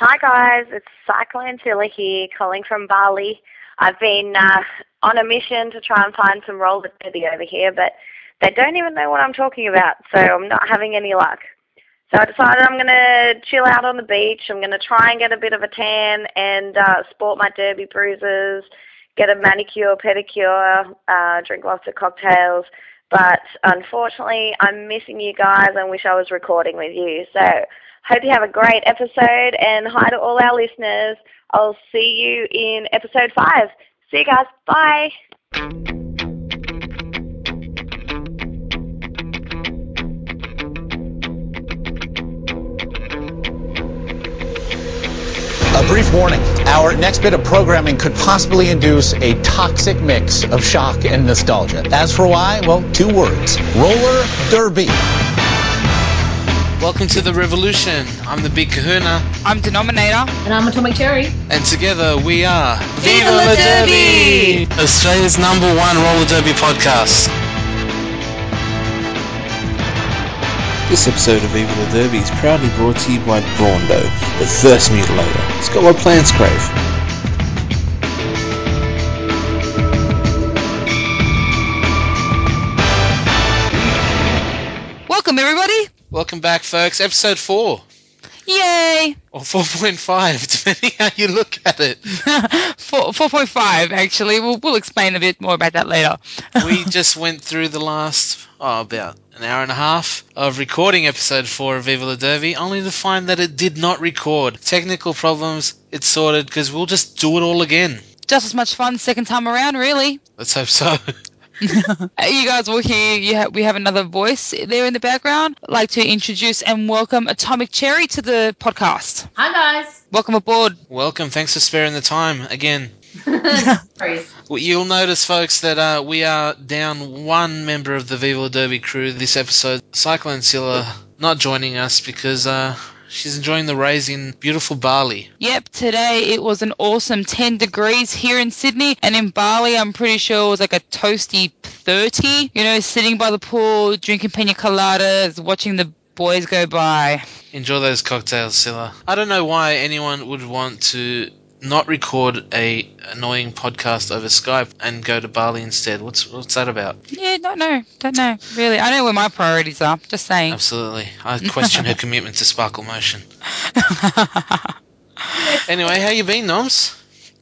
Hi guys, it's Cyclone Tilla here, calling from Bali. I've been uh, on a mission to try and find some roller derby over here, but they don't even know what I'm talking about, so I'm not having any luck. So I decided I'm going to chill out on the beach. I'm going to try and get a bit of a tan and uh, sport my derby bruises, get a manicure, pedicure, uh, drink lots of cocktails. But unfortunately, I'm missing you guys and wish I was recording with you. So Hope you have a great episode and hi to all our listeners. I'll see you in episode five. See you guys. Bye. A brief warning. Our next bit of programming could possibly induce a toxic mix of shock and nostalgia. As for why, well, two words. Roller derby. Welcome to the revolution. I'm the big kahuna. I'm Denominator. And I'm Atomic Cherry. And together we are Viva la Derby! Australia's number one roller derby podcast. This episode of Viva la Derby is proudly brought to you by Brawndo, the first mutilator. It's got my plans crave. Welcome, everybody. Welcome back, folks. Episode 4. Yay! Or 4.5, depending how you look at it. 4, 4.5, actually. We'll, we'll explain a bit more about that later. we just went through the last, oh, about an hour and a half of recording episode 4 of Viva la Derby, only to find that it did not record. Technical problems, it's sorted, because we'll just do it all again. Just as much fun second time around, really. Let's hope so. you guys will hear you ha- we have another voice there in the background. I'd like to introduce and welcome Atomic Cherry to the podcast. Hi guys. Welcome aboard. Welcome. Thanks for sparing the time again. Sorry. Well, You'll notice, folks, that uh, we are down one member of the Viva Derby crew this episode. Cyclone Silla not joining us because uh, she's enjoying the rays in beautiful Bali. Yep, today it was an awesome 10 degrees here in Sydney, and in Bali, I'm pretty sure it was like a toasty 30. You know, sitting by the pool, drinking pina coladas, watching the boys go by. Enjoy those cocktails, Silla. I don't know why anyone would want to not record a annoying podcast over Skype and go to Bali instead. What's what's that about? Yeah, don't know. Don't know. Really. I know where my priorities are. Just saying. Absolutely. I question her commitment to Sparkle Motion. Anyway, how you been, Noms?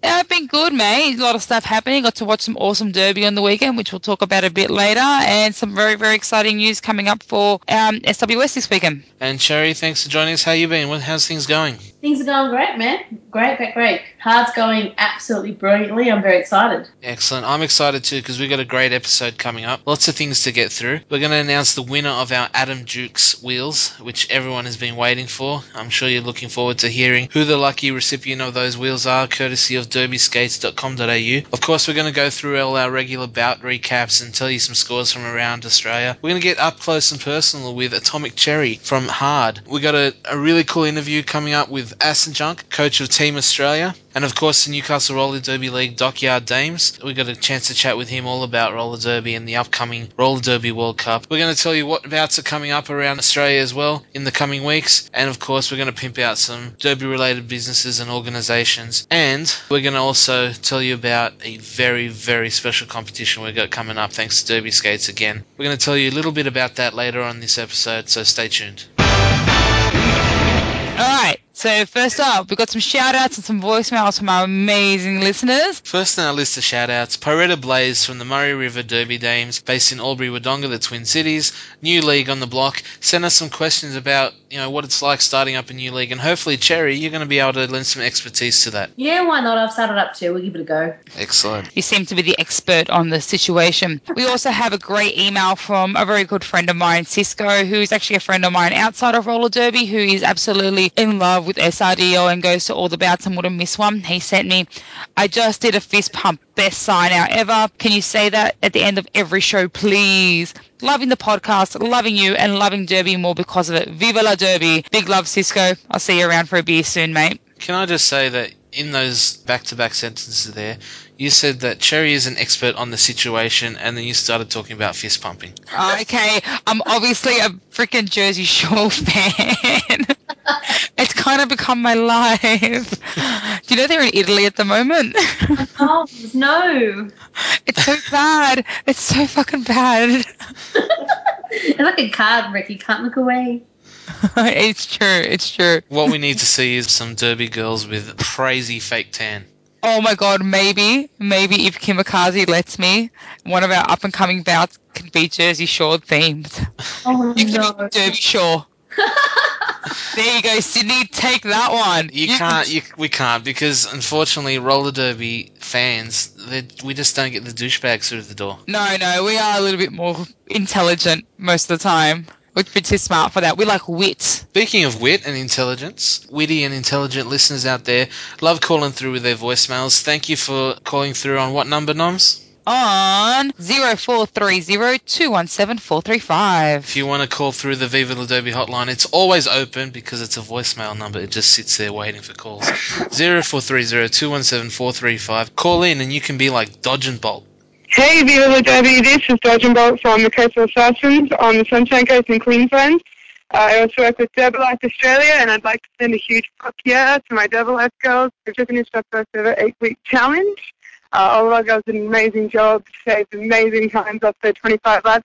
Yeah, I've been good, mate. A lot of stuff happening. Got to watch some awesome derby on the weekend, which we'll talk about a bit later, and some very, very exciting news coming up for um, SWS this weekend. And Cherry, thanks for joining us. How you been? What, how's things going? Things are going great, man. Great, great, great. Hard's going absolutely brilliantly. I'm very excited. Excellent. I'm excited too because we've got a great episode coming up. Lots of things to get through. We're going to announce the winner of our Atom Dukes wheels, which everyone has been waiting for. I'm sure you're looking forward to hearing who the lucky recipient of those wheels are, courtesy of derbyskates.com.au. Of course, we're going to go through all our regular bout recaps and tell you some scores from around Australia. We're going to get up close and personal with Atomic Cherry from Hard. We've got a, a really cool interview coming up with Asen Junk, coach of Team Australia. And of course, the Newcastle Roller Derby League Dockyard Dames. We got a chance to chat with him all about roller derby and the upcoming Roller Derby World Cup. We're going to tell you what bouts are coming up around Australia as well in the coming weeks. And of course, we're going to pimp out some derby related businesses and organizations. And we're going to also tell you about a very, very special competition we've got coming up thanks to Derby Skates again. We're going to tell you a little bit about that later on this episode, so stay tuned. All right. So first up, we've got some shout outs and some voicemails from our amazing listeners. First in our list of shout outs, Piretta Blaze from the Murray River Derby Dames, based in Albury Wodonga, the Twin Cities, new league on the block. Send us some questions about, you know, what it's like starting up a new league and hopefully Cherry, you're gonna be able to lend some expertise to that. Yeah, why not? I've started up too. We'll give it a go. Excellent. You seem to be the expert on the situation. We also have a great email from a very good friend of mine, Cisco, who is actually a friend of mine outside of roller derby, who is absolutely in love with SRDL and goes to all the bouts and wouldn't miss one. He sent me, I just did a fist pump. Best sign out ever. Can you say that at the end of every show, please? Loving the podcast, loving you, and loving Derby more because of it. Viva la Derby. Big love, Cisco. I'll see you around for a beer soon, mate. Can I just say that in those back to back sentences there, you said that Cherry is an expert on the situation and then you started talking about fist pumping. Okay, I'm obviously a freaking Jersey Shore fan. It's kind of become my life. Do you know they're in Italy at the moment? Oh no! It's so bad. It's so fucking bad. it's like a card wreck. You can't look away. it's true. It's true. What we need to see is some derby girls with crazy fake tan. Oh my god, maybe, maybe if Kimikaze lets me, one of our up and coming bouts can be Jersey Shore themed. Oh You can no! be Derby Shore. There you go, Sydney. Take that one. You can't. You, we can't because unfortunately, roller derby fans, we just don't get the douchebags through the door. No, no, we are a little bit more intelligent most of the time. We're too smart for that. We like wit. Speaking of wit and intelligence, witty and intelligent listeners out there, love calling through with their voicemails. Thank you for calling through on what number, Noms? On 0430 If you want to call through the Viva La Derby hotline, it's always open because it's a voicemail number. It just sits there waiting for calls. 0430-217-435. Call in and you can be like Dodge and Bolt. Hey, Viva La Debbie. This is Dodge and Bolt from the Coastal Assassins on the Sunshine Coast in Queensland. Uh, I also work with Derby Life Australia, and I'd like to send a huge fuck yeah to my Derby Life girls who just finished our first ever eight-week challenge. Uh, all of our girls did an amazing job, saved amazing times up to 25 laps,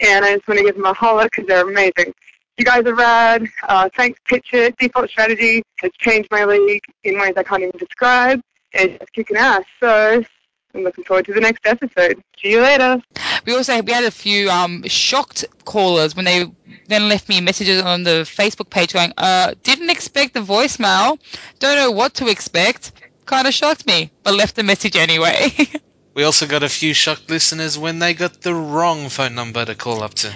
and I just want to give them a holler because they're amazing. You guys are rad. Uh, thanks, Pitcher. Default strategy has changed my league in ways I can't even describe. and It's kicking ass. So I'm looking forward to the next episode. See you later. We also we had a few um shocked callers when they then left me messages on the Facebook page going, uh, didn't expect the voicemail, don't know what to expect. Kind of shocked me, but left a message anyway. We also got a few shocked listeners when they got the wrong phone number to call up to.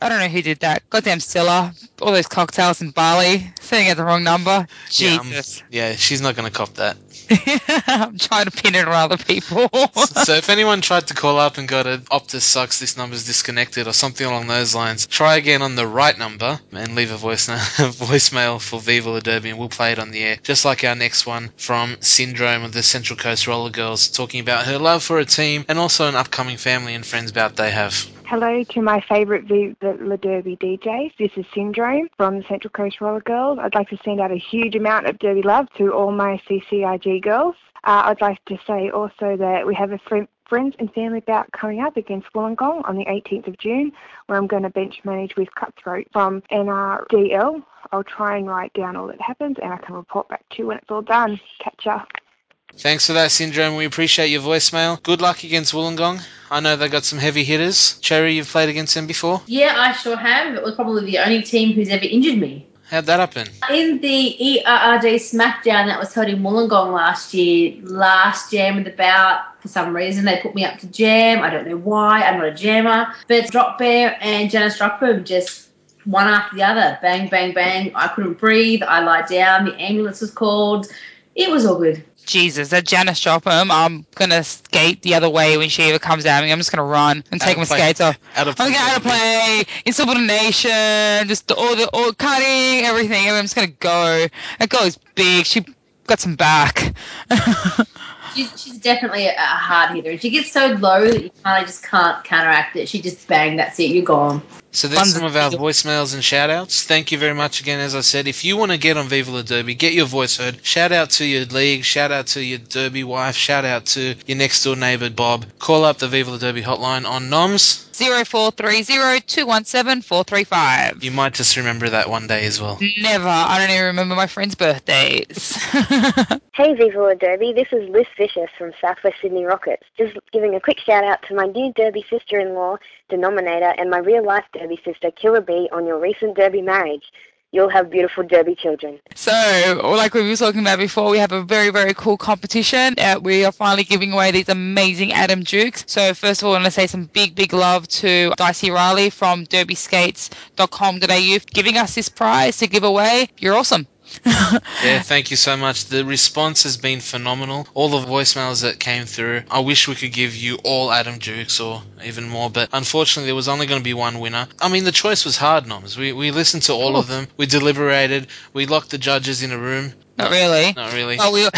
I don't know who did that. Goddamn Stella. All those cocktails in Bali. Sending out the wrong number. Yeah, um, Jesus. yeah, she's not going to cop that. I'm trying to pin it on other people. so if anyone tried to call up and got a Optus sucks, this number's disconnected or something along those lines, try again on the right number and leave a voice voicemail for Viva La Derby and we'll play it on the air. Just like our next one from Syndrome of the Central Coast Roller Girls, talking about her love for a team and also an upcoming family and friends bout they have. Hello to my favourite Viva La Derby DJs. This is Syndrome from the Central Coast Roller Girls. I'd like to send out a huge amount of Derby love to all my CCIG girls. Uh, I'd like to say also that we have a fr- friends and family bout coming up against Wollongong on the 18th of June, where I'm going to bench manage with Cutthroat from NRDL. I'll try and write down all that happens, and I can report back to you when it's all done. Catch ya. Thanks for that, Syndrome. We appreciate your voicemail. Good luck against Wollongong. I know they got some heavy hitters. Cherry, you've played against them before. Yeah, I sure have. It was probably the only team who's ever injured me. How'd that happen? In the ERRD SmackDown that was held in Wollongong last year, last jam the bout, for some reason they put me up to jam. I don't know why. I'm not a jammer. But Drop Bear and Janice Dropboom just one after the other. Bang, bang, bang. I couldn't breathe. I lied down. The ambulance was called. It was all good. Jesus, that Janice Jopham, I'm gonna skate the other way when she ever comes at me. I'm just gonna run and Out take my play. skates off. Out of I'm gonna get out of play, insubordination, just all the all cutting, everything. I'm just gonna go. That girl is big. She got some back. She's, she's definitely a, a hard hitter. She gets so low that you kind of just can't counteract it. She just bang, that's it, you're gone. So there's some of our voicemails and shout outs. Thank you very much again, as I said. If you want to get on Viva La Derby, get your voice heard. Shout out to your league, shout out to your Derby wife, shout out to your next door neighbour, Bob. Call up the Viva La Derby hotline on NOMS. 0430-217-435. You might just remember that one day as well. Never. I don't even remember my friends' birthdays. Hey Viva La Derby, this is Liz Vicious from Southwest Sydney Rockets. Just giving a quick shout out to my new Derby sister-in-law, Denominator, and my real-life Derby sister, Killer B, on your recent Derby marriage. You'll have beautiful Derby children. So, like we were talking about before, we have a very, very cool competition. Uh, we are finally giving away these amazing Atom Dukes. So, first of all, I want to say some big, big love to Dicey Riley from derbyskates.com.au giving us this prize to give away. You're awesome. Yeah, thank you so much. The response has been phenomenal. All the voicemails that came through. I wish we could give you all Atom Dukes or even more, but unfortunately there was only going to be one winner. I mean, the choice was hard, Noms. We, we listened to all of them. We deliberated. We locked the judges in a room. Not really. Not really. Oh, we,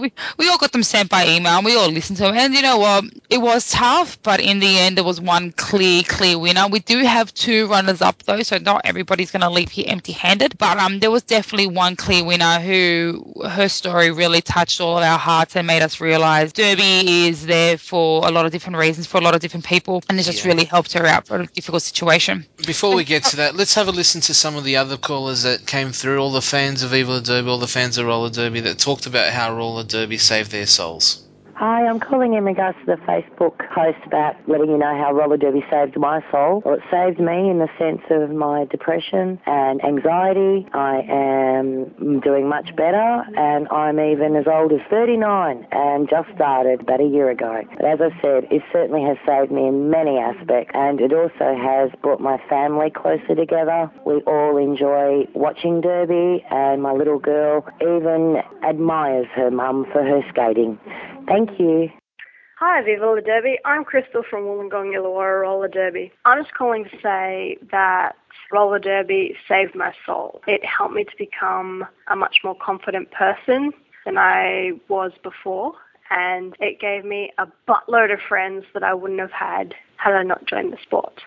we, we all got them sent by email and we all listened to them. And you know what? It was tough, but in the end, there was one clear, clear winner. We do have two runners up, though, so not everybody's going to leave here empty handed. But um, there was definitely one clear winner who her story really touched all of our hearts and made us realize Derby is there for a lot of different reasons for a lot of different people. And it just Yeah. really helped her out for a difficult situation. Before we get to that, let's have a listen to some of the other callers that came through. All the fans of Viva Derby, all the fans of Roller Derby that talked about how Roller Derby saved their souls. Hi, I'm calling in regards to the Facebook post about letting you know how roller derby saved my soul. Well, it saved me in the sense of my depression and anxiety. I am doing much better and I'm even as old as 39 and just started about a year ago. But as I said, it certainly has saved me in many aspects and it also has brought my family closer together. We all enjoy watching derby and my little girl even admires her mum for her skating. Thank you. Hi, Viva Roller Derby. I'm Crystal from Wollongong Illawarra Roller Derby. I'm just calling to say that roller derby saved my soul. It helped me to become a much more confident person than I was before, and it gave me a buttload of friends that I wouldn't have had had I not joined the sport.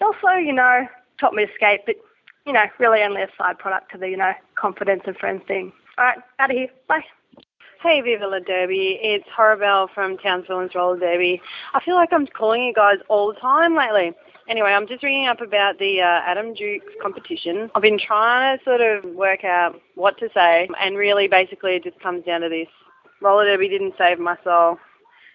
It also, you know, taught me to skate, but, you know, really only a side product to the, you know, confidence and friends thing. All right, out of here. Bye. Hey, Viva La Derby. It's Horabelle from Townsville and Roller Derby. I feel like I'm calling you guys all the time lately. Anyway, I'm just ringing up about the uh, Atom Dukes competition. I've been trying to sort of work out what to say, and really, basically, it just comes down to this. Roller Derby didn't save my soul.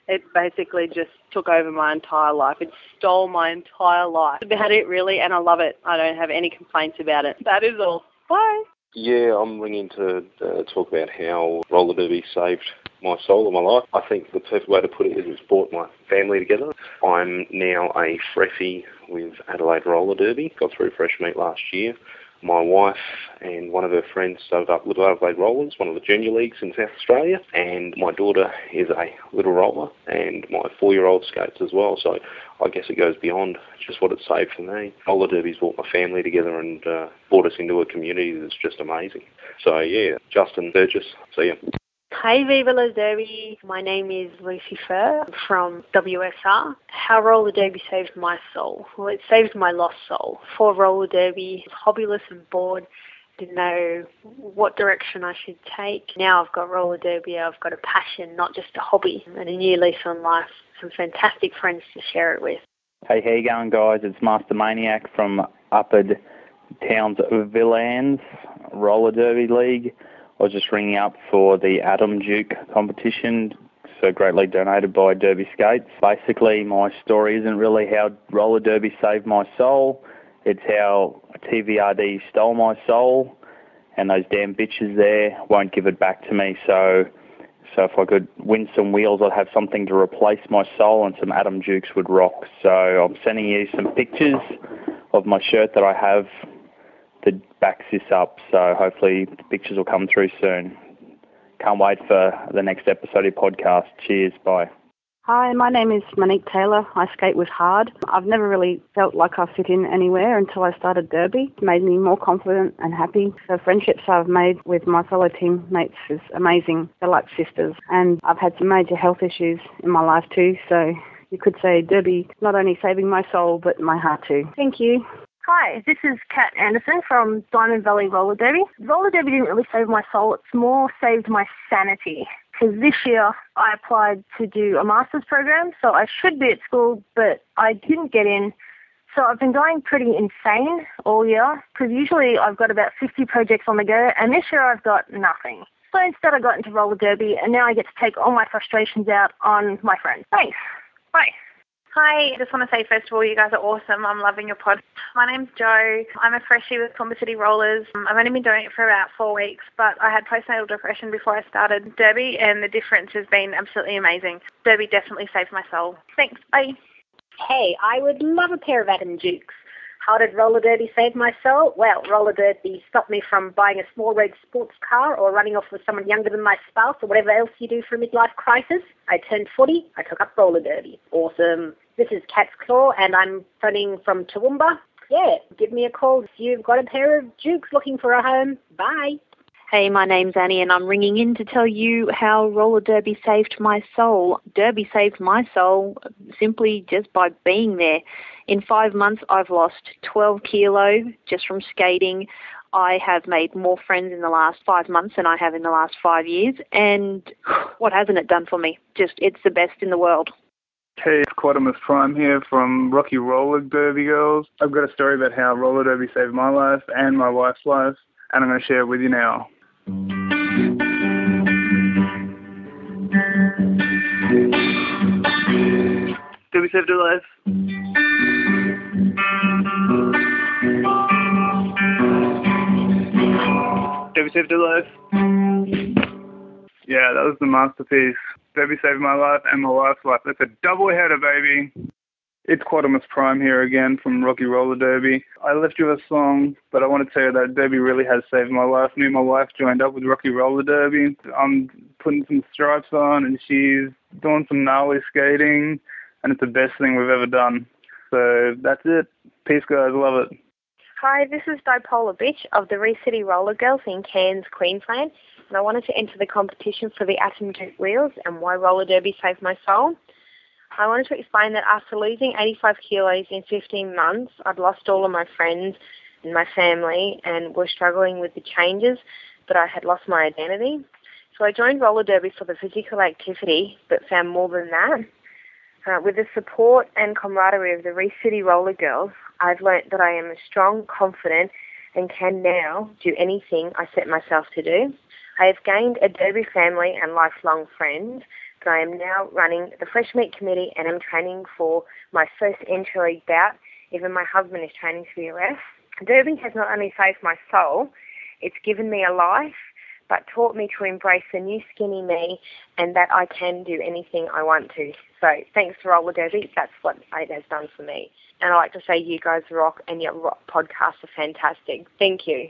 It basically just took over my entire life. It stole my entire life. About it, really, and I love it. I don't have any complaints about it. That is all. Bye. Yeah, I'm ringing to uh, talk about how roller derby saved my soul and my life. I think the perfect way to put it is it's brought my family together. I'm now a freshie with Adelaide Roller Derby. Got through fresh meet last year. My wife and one of her friends started up Little Adelaide Rollers, one of the junior leagues in South Australia, and my daughter is a little roller, and my four-year-old skates as well. So I guess it goes beyond just what it saved for me. Roller Derby's brought my family together and uh, brought us into a community that's just amazing. So yeah, Justin Burgess, see ya. Hi, Viva La Derby. My name is Lucy Fur from WSR. How roller derby saved my soul? Well, it saved my lost soul. For roller derby, hobbyless and bored, didn't know what direction I should take. Now I've got roller derby, I've got a passion, not just a hobby, and a new lease on life. Some fantastic friends to share it with. Hey, how you going, guys? It's Master Maniac from Upper Towns Villans Roller Derby League. I was just ringing up for the Atom Duke competition, so greatly donated by Derby Skates. Basically, my story isn't really how roller derby saved my soul. It's how TVRD stole my soul, and those damn bitches there won't give it back to me. So, so if I could win some wheels, I'd have something to replace my soul, and some Atom Dukes would rock. So I'm sending you some pictures of my shirt that I have backs this up. So hopefully the pictures will come through soon. Can't wait for the next episode of podcast. Cheers. Bye. Hi, my name is Monique Taylor. I skate with Hard. I've never really felt like I fit in anywhere until I started Derby. It made me more confident and happy. The friendships I've made with my fellow teammates is amazing. They're like sisters. And I've had some major health issues in my life too, so you could say Derby not only saving my soul, but my heart too. Thank you. Hi, this is Kat Anderson from Diamond Valley Roller Derby. Roller Derby didn't really save my soul, it's more saved my sanity. Because this year I applied to do a master's program, so I should be at school, but I didn't get in. So I've been going pretty insane all year, because usually I've got about 50 projects on the go, and this year I've got nothing. So instead I got into roller derby, and now I get to take all my frustrations out on my friends. Thanks. Bye. Hi, I just want to say first of all, you guys are awesome. I'm loving your pod. My name's Joe. I'm a freshie with Toowoomba City Rollers. I've only been doing it for about four weeks, but I had postnatal depression before I started Derby, and the difference has been absolutely amazing. Derby definitely saved my soul. Thanks. Bye. Hey, I would love a pair of Atom Dukes. How did roller derby save my soul? Well, roller derby stopped me from buying a small red sports car or running off with someone younger than my spouse or whatever else you do for a midlife crisis. I turned 40. I took up roller derby. Awesome. This is Cat's Claw, and I'm phoning from Toowoomba. Yeah, give me a call if you've got a pair of Dukes looking for a home. Bye. Hey, my name's Annie, and I'm ringing in to tell you how roller derby saved my soul. Derby saved my soul simply just by being there. In five months, I've lost 12 kilo just from skating. I have made more friends in the last five months than I have in the last five years. And what hasn't it done for me? Just, it's the best in the world. Hey, it's Quadimus Prime here from Rocky Roller Derby Girls. I've got a story about how roller derby saved my life and my wife's life, and I'm going to share it with you now. Derby saved her life. Derby saved her life. Yeah, that was the masterpiece. Debbie saved my life and my wife's life. That's a double header, baby. It's Quadimus Prime here again from Rocky Roller Derby. I left you a song, but I want to tell you that Debbie really has saved my life. Me and my wife joined up with Rocky Roller Derby. I'm putting some stripes on, and she's doing some gnarly skating, and it's the best thing we've ever done. So that's it. Peace, guys. Love it. Hi, this is Dipolar Bitch of the Reef City Roller Girls in Cairns, Queensland, and I wanted to enter the competition for the Atom Duke Wheels and why roller derby saved my soul. I wanted to explain that after losing 85 kilos in 15 months, I'd lost all of my friends and my family and were struggling with the changes, but I had lost my identity. So I joined roller derby for the physical activity, but found more than that. Uh, with the support and camaraderie of the Reef City Roller Girls, I've learnt that I am strong, confident, and can now do anything I set myself to do. I have gained a Derby family and lifelong friends, but I am now running the Fresh Meat Committee and am training for my first intra-league bout. Even my husband is training for the ref. Derby has not only saved my soul, it's given me a life, but taught me to embrace the new skinny me and that I can do anything I want to. So thanks to Roller Derby, that's what it has done for me. And I like to say you guys rock and your rock podcasts are fantastic. Thank you.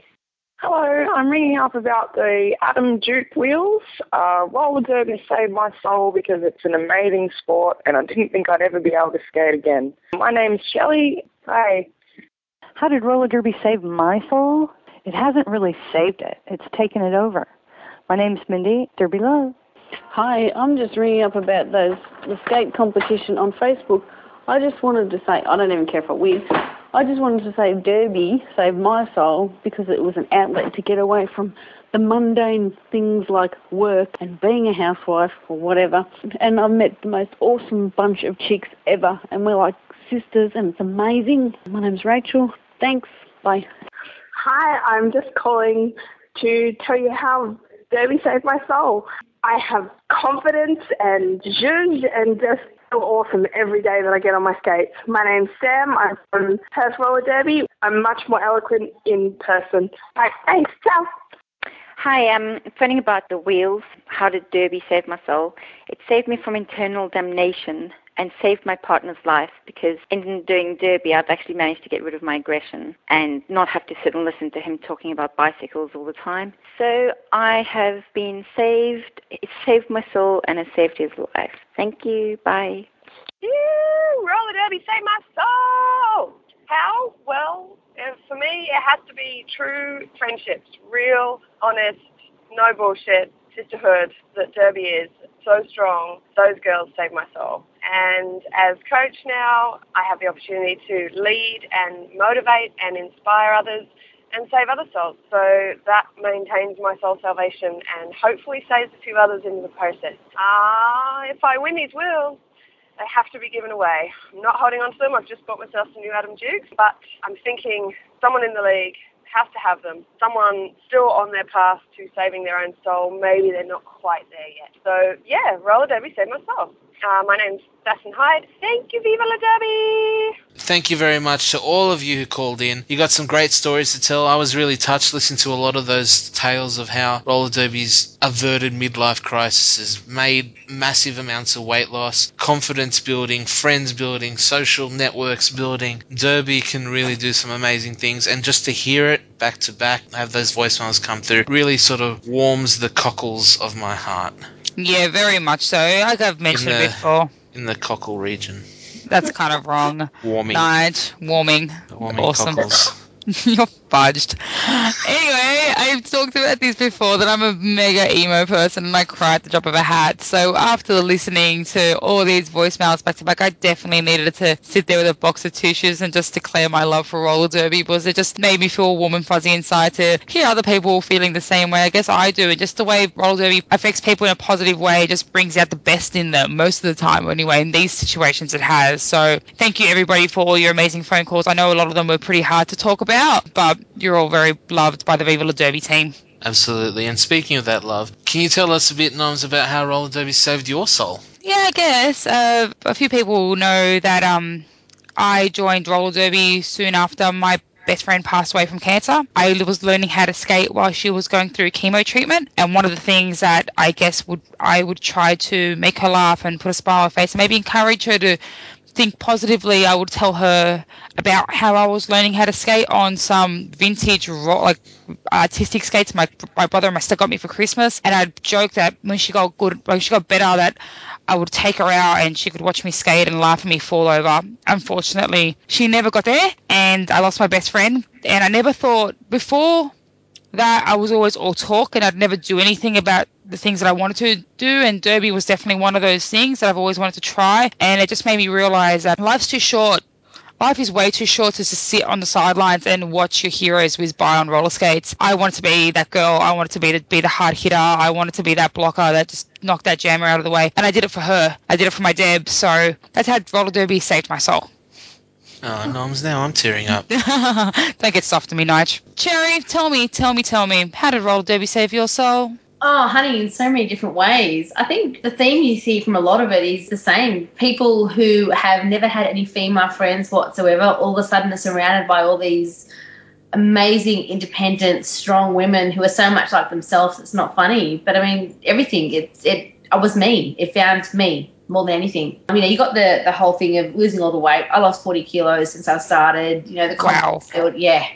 Hello, I'm ringing up about the Atom Duke wheels. Uh, roller derby saved my soul because it's an amazing sport and I didn't think I'd ever be able to skate again. My name's Shelley. Hi. How did roller derby save my soul? It hasn't really saved it. It's taken it over. My name's Mindy. Derby love. Hi, I'm just ringing up about those the skate competition on Facebook. I just wanted to say I don't even care if I win. I just wanted to say Derby saved my soul because it was an outlet to get away from the mundane things like work and being a housewife or whatever. And I've met the most awesome bunch of chicks ever, and we're like sisters, and it's amazing. My name's Rachel. Thanks. Bye. Hi, I'm just calling to tell you how Derby saved my soul. I have confidence and zhuzh and just feel awesome every day that I get on my skates. My name's Sam. I'm from Perth Roller Derby. I'm much more eloquent in person. Right, thanks. Ciao. Hi, um, I'm phoning about the wheels. How did Derby save my soul? It saved me from internal damnation and saved my partner's life because in doing Derby, I've actually managed to get rid of my aggression and not have to sit and listen to him talking about bicycles all the time. So I have been saved. It saved my soul and it saved his life. Thank you. Bye. Woo! Roller derby, save my soul! How? Well, uh, for me, it has to be true friendships, real, honest, no bullshit, sisterhood that Derby is. So strong. Those girls save my soul. And as coach now, I have the opportunity to lead and motivate and inspire others and save other souls. So that maintains my soul salvation and hopefully saves a few others in the process. Ah, if I win these wheels, they have to be given away. I'm not holding on to them. I've just bought myself some new Atom Dukes, but I'm thinking someone in the league has to have them. Someone still on their path to saving their own soul. Maybe they're not quite there yet. So yeah, roller derby saved my soul. Uh, my name's Basson Hyde. Thank you, Viva la Derby! Thank you very much to all of you who called in. You got some great stories to tell. I was really touched listening to a lot of those tales of how roller derby's averted midlife crises, made massive amounts of weight loss, confidence building, friends building, social networks building. Derby can really do some amazing things, and just to hear it back to back, have those voicemails come through, really sort of warms the cockles of my heart. Yeah, very much so. Like I've mentioned the- before. In the cockle region. That's kind of wrong. Warming. Night, warming. Warming awesome. cockles. You're fudged. Anyway, I've talked about this before that I'm a mega emo person and I cry at the drop of a hat. So after listening to all these voicemails back to back, I definitely needed to sit there with a box of tissues and just declare my love for roller derby because it just made me feel warm and fuzzy inside to hear other people feeling the same way. I guess I do. And just the way roller derby affects people in a positive way just brings out the best in them most of the time anyway. In these situations it has. So thank you everybody for all your amazing phone calls. I know a lot of them were pretty hard to talk about, but you're all very loved by the Viva La Derby team. Absolutely. And speaking of that love, can you tell us a bit, Noms, about how roller derby saved your soul? Yeah, I guess uh, a few people know that um, I joined roller derby soon after my best friend passed away from cancer. I was learning how to skate while she was going through chemo treatment, and one of the things that I guess would I would try to make her laugh and put a smile on her face, and maybe encourage her to think positively. I would tell her about how I was learning how to skate on some vintage ro- like artistic skates my my brother and my sister got me for Christmas, and I'd joke that when she got good, when she got better, that I would take her out and she could watch me skate and laugh at me fall over. Unfortunately, she never got there, and I lost my best friend. And I never thought before that I was always all talk and I'd never do anything about the things that I wanted to do. And Derby was definitely one of those things that I've always wanted to try. And it just made me realize that life's too short. Life is way too short to just sit on the sidelines and watch your heroes whiz by on roller skates. I wanted to be that girl. I wanted to be the, be the hard hitter. I wanted to be that blocker that just knocked that jammer out of the way. And I did it for her. I did it for my Deb. So that's how roller derby saved my soul. Oh, Noms, now I'm tearing up. Don't get soft to me, Nige. Cherry, tell me, tell me, tell me, how did roller derby save your soul? Oh, honey, in so many different ways. I think the theme you see from a lot of it is the same. People who have never had any female friends whatsoever all of a sudden are surrounded by all these amazing, independent, strong women who are so much like themselves. It's not funny, but I mean, everything. It it. I was me. It found me more than anything. I mean, you got the the whole thing of losing all the weight. I lost forty kilos since I started. You know, the confidence build, yeah,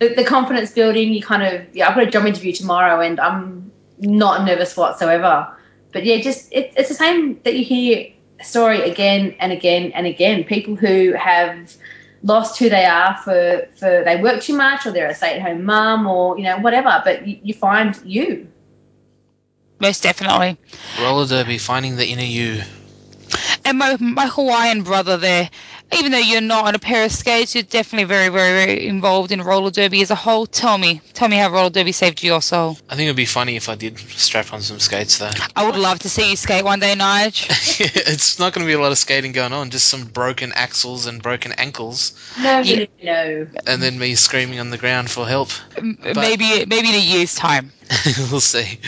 the, the confidence building. You kind of yeah. I've got a job interview tomorrow, and I'm not nervous whatsoever. But yeah, just it, it's the same that you hear a story again and again and again. People who have lost who they are for for they work too much or they're a stay at home mum or you know whatever. But you, you find you. Most definitely. Roller derby, finding the inner you. And my, my Hawaiian brother there, even though you're not on a pair of skates, you're definitely very, very, very involved in roller derby as a whole. Tell me, tell me how roller derby saved your soul. I think it would be funny if I did strap on some skates, though. I would love to see you skate one day, Nige. it's not going to be a lot of skating going on, just some broken axles and broken ankles. No, no, no. And then me screaming on the ground for help. But- maybe, maybe in a year's time. we'll see.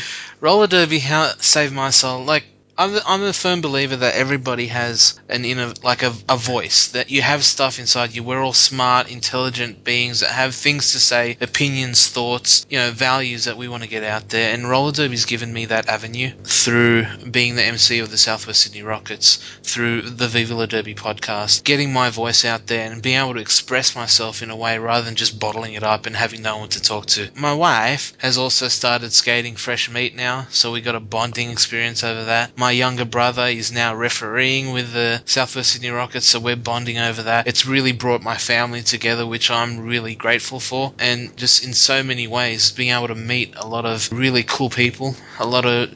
Roller derby, how it saved my soul. Like I'm, I'm a firm believer that everybody has an inner, like a, a voice, that you have stuff inside you. We're all smart, intelligent beings that have things to say, opinions, thoughts, you know, values that we want to get out there. And roller derby's given me that avenue through being the MC of the Southwest Sydney Rockets, through the Viva La Derby podcast, getting my voice out there and being able to express myself in a way rather than just bottling it up and having no one to talk to. My wife has also started skating fresh meat now, so we got a bonding experience over that. My younger brother is now refereeing with the Southwest Sydney Rockets, so we're bonding over that. It's really brought my family together, which I'm really grateful for. And just in so many ways, being able to meet a lot of really cool people, a lot of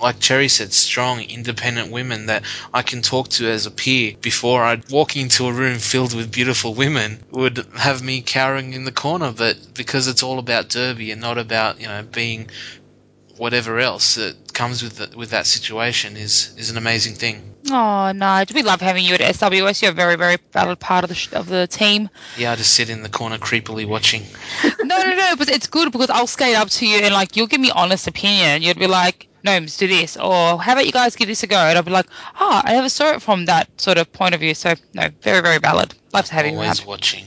like Cherry said, strong, independent women that I can talk to as a peer before I'd walk into a room filled with beautiful women would have me cowering in the corner. But because it's all about Derby and not about, you know, being whatever else that comes with the, with that situation is is an amazing thing. Oh, Nige, we love having you at SWS. You're a very, very valid part of the sh- of the team. Yeah, I just sit in the corner creepily watching. no, no, no, but it's good because I'll skate up to you and like you'll give me honest opinion. You'd be like, Gnomes, do this, or how about you guys give this a go? And I'll be like, oh, I never saw it from that sort of point of view. So no, very, very valid. Love to have you Always around. watching.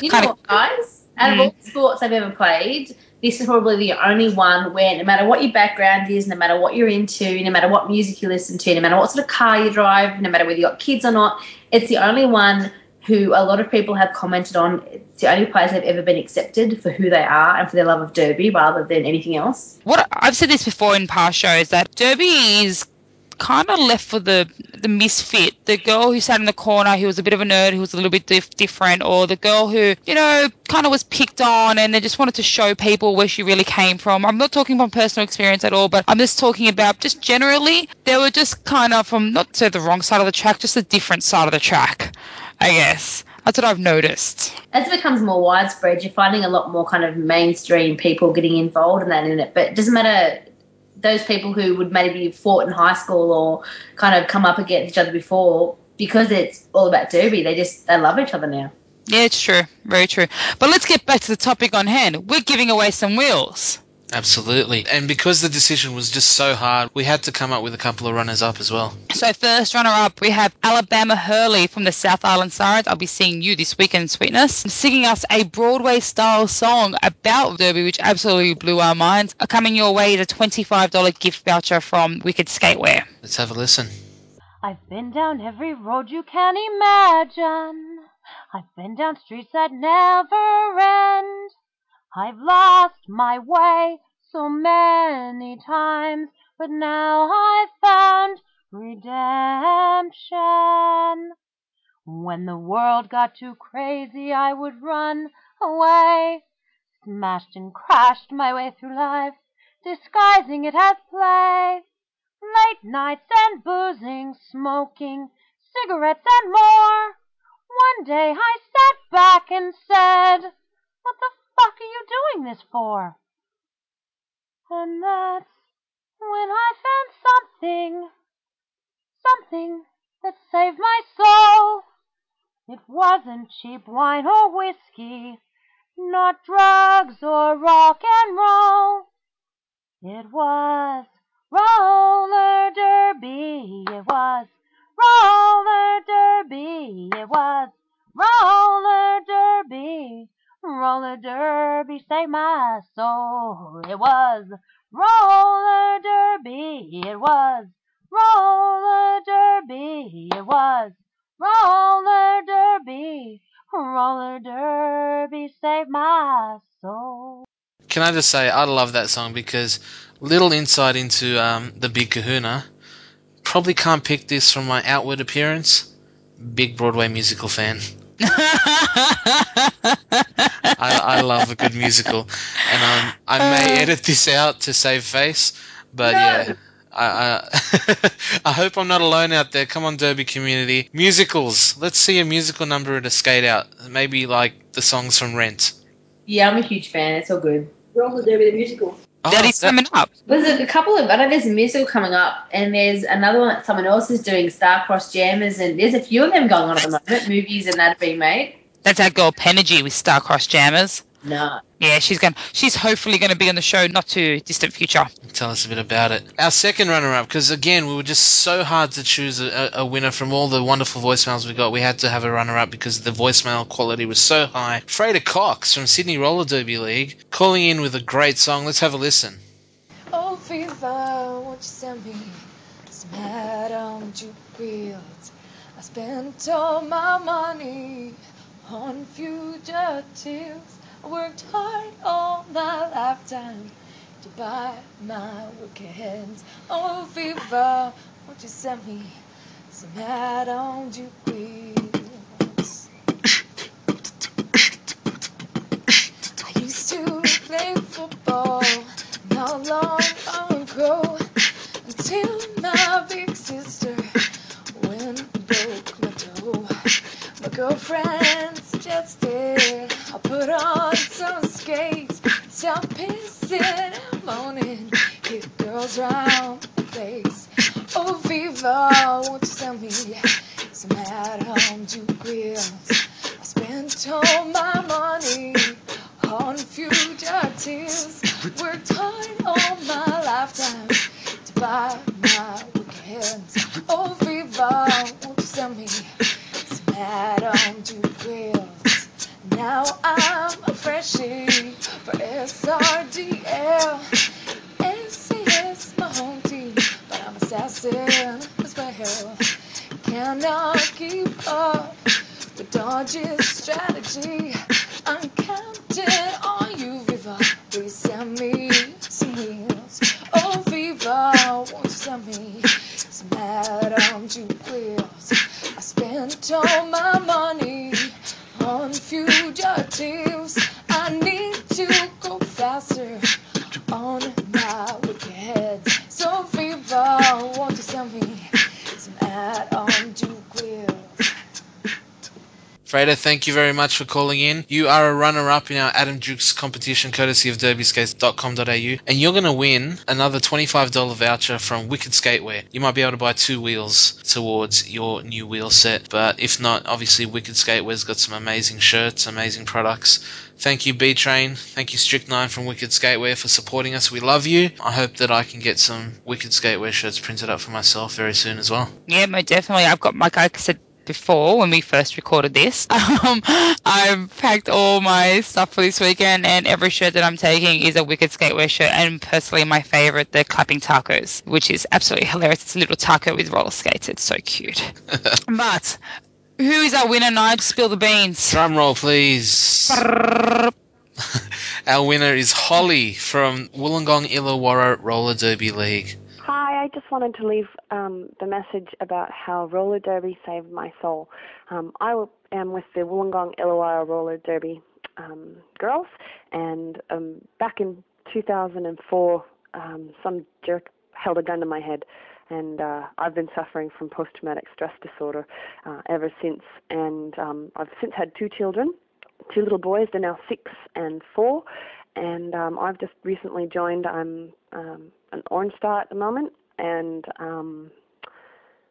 You know what, guys? Out of mm. all the sports I've ever played, this is probably the only one where no matter what your background is, no matter what you're into, no matter what music you listen to, no matter what sort of car you drive, no matter whether you've got kids or not, it's the only one who a lot of people have commented on. It's the only place they've ever been accepted for who they are and for their love of derby rather than anything else. What I've said this before in past shows that Derby is kind of left for the the misfit, the girl who sat in the corner, who was a bit of a nerd, who was a little bit dif- different, or the girl who you know kind of was picked on and they just wanted to show people where she really came from. I'm not talking from personal experience at all, but I'm just talking about just generally they were just kind of from not to the wrong side of the track, just a different side of the track, I guess. That's what I've noticed. As it becomes more widespread, you're finding a lot more kind of mainstream people getting involved in that in it. But it doesn't matter those people who would maybe fought in high school or kind of come up against each other before, because it's all about derby, they just they love each other now. Yeah, it's true. Very true. But let's get back to the topic on hand. We're giving away some wheels. Absolutely. And because the decision was just so hard, we had to come up with a couple of runners up as well. So first runner up, we have Alabama Hurley from the South Island Sirens. I'll be seeing you this weekend, Sweetness, singing us a Broadway style song about Derby, which absolutely blew our minds. Coming your way is a $25 gift voucher from Wicked Skatewear. Let's have a listen. I've been down every road you can imagine. I've been down streets that never end. I've lost my way so many times, but now I've found redemption. When the world got too crazy, I would run away. Smashed and crashed my way through life, disguising it as play. Late nights and boozing, smoking, cigarettes and more. One day I sat back and said, What the fuck are you doing this for? And that's when I found something, something that saved my soul. It wasn't cheap wine or whiskey, not drugs or rock and roll. It was roller derby, it was roller derby, it was roller derby. Roller derby saved my soul. It was roller derby. It was roller derby. It was roller derby. Roller derby saved my soul. Can I just say, I love that song because little insight into um, the Big Kahuna. Probably can't pick this from my outward appearance. Big Broadway musical fan. I, I love a good musical, and um, I may edit this out to save face, but yeah. I, I, I hope I'm not alone out there. Come on, Derby community. Musicals. Let's see a musical number at a skate out. Maybe like the songs from Rent. Yeah, I'm a huge fan. It's all good. Roller Derby the musical. That oh, is coming up. There's a couple of, I know there's a musical coming up, and there's another one that someone else is doing, Star-Crossed Jammers, and there's a few of them going on at the moment, movies and that have been made. That's our girl Penergy with Star-Crossed Jammers. No. Yeah, she's going. She's hopefully going to be on the show not too distant future. Tell us a bit about it. Our second runner-up, because again, we were just so hard to choose a, a winner from all the wonderful voicemails we got. We had to have a runner-up because the voicemail quality was so high. Freda Cox from Sydney Roller Derby League calling in with a great song. Let's have a listen. Oh, fever, won't you send me some head on juke wheels? I spent all my money on fugitives. I worked hard all my lifetime to buy my weekends. Oh, fever, won't you send me some on juke wheels? I used to play football not long ago until my big sister went broke my toe. My girlfriend suggested I put on some skates, stop pissing and moaning, hit girls round the place. Oh, Viva, won't you send me some at-home juke wheels? I spent all my money on fugitives. Worked hard all my lifetime to buy my weekends. Oh, Viva, won't you send me to wheels? Now I'm a freshie for SRDL. SAS my home team, but I'm assassin as well. Cannot keep up with Dodge's strategy. I'm counting on you, Viva. Please send me some wheels. Oh, Viva. Won't you send me some Atom Duke wheels? I spent all my money on fugitives. I need to go faster on my weekends. So fever, won't you send me some add on to wheels? Freda, thank you very much for calling in. You are a runner up in our Atom Dukes competition courtesy of derbyskates.com.au, and you're going to win another $25 voucher from Wicked Skatewear. You might be able to buy two wheels towards your new wheel set, but if not, obviously Wicked Skatewear's got some amazing shirts, amazing products. Thank you, B Train. Thank you, Strict Nine from Wicked Skatewear for supporting us. We love you. I hope that I can get some Wicked Skatewear shirts printed up for myself very soon as well. Yeah, definitely. I've got, like I said before when we first recorded this, um, I've packed all my stuff for this weekend, and every shirt that I'm taking is a Wicked Skatewear shirt, and personally, my favorite, the Clapping Tacos, which is absolutely hilarious. It's a little taco with roller skates. It's so cute. but who is our winner, Nige? Spill the beans. Drum roll, please. Our winner is Holly from Wollongong Illawarra Roller Derby League. Hi, I just wanted to leave um, the message about how roller derby saved my soul. Um, I am with the Wollongong Illawarra Roller Derby um, girls, and um, back in 2004, um, some jerk held a gun to my head, and uh, I've been suffering from post-traumatic stress disorder uh, ever since. And um, I've since had two children, two little boys. They're now six and four, and um, I've just recently joined. I'm um, an Orange Star at the moment, and um,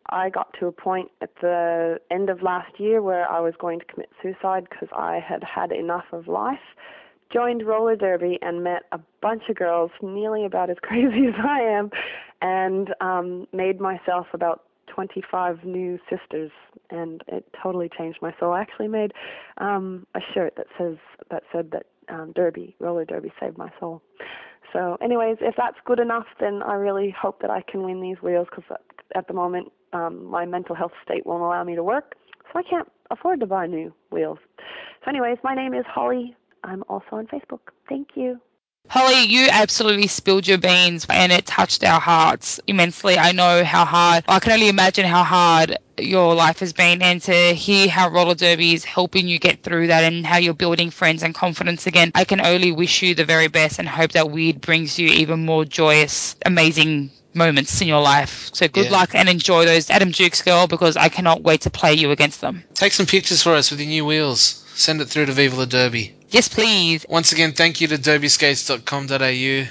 I got to a point at the end of last year where I was going to commit suicide because I had had enough of life. Joined roller derby and met a bunch of girls nearly about as crazy as I am, and um, made myself about 25 new sisters, and it totally changed my soul. I actually made um, a shirt that says that said that um, derby, roller derby, saved my soul. So, anyways, if that's good enough, then I really hope that I can win these wheels because at the moment um, my mental health state won't allow me to work, so I can't afford to buy new wheels. So, anyways, my name is Holly. I'm also on Facebook. Thank you. Holly, you absolutely spilled your beans and it touched our hearts immensely. I know how hard, I can only imagine how hard your life has been and to hear how roller derby is helping you get through that and how you're building friends and confidence again. I can only wish you the very best and hope that weird brings you even more joyous, amazing moments in your life. So good Yeah. luck and enjoy those Atom Dukes girl because I cannot wait to play you against them. Take some pictures for us with your new wheels. Send it through to Viva La Derby. Yes, please. Once again, thank you to derbyskates.com.au.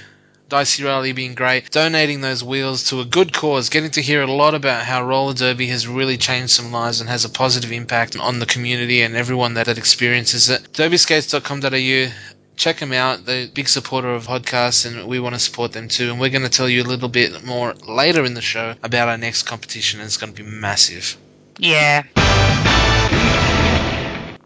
Dicey Rally being great, donating those wheels to a good cause, getting to hear a lot about how roller derby has really changed some lives and has a positive impact on the community and everyone that, that experiences it. derbyskates.com.au. Check them out. They're a big supporter of podcasts and we want to support them too. And we're going to tell you a little bit more later in the show about our next competition and it's going to be massive. Yeah.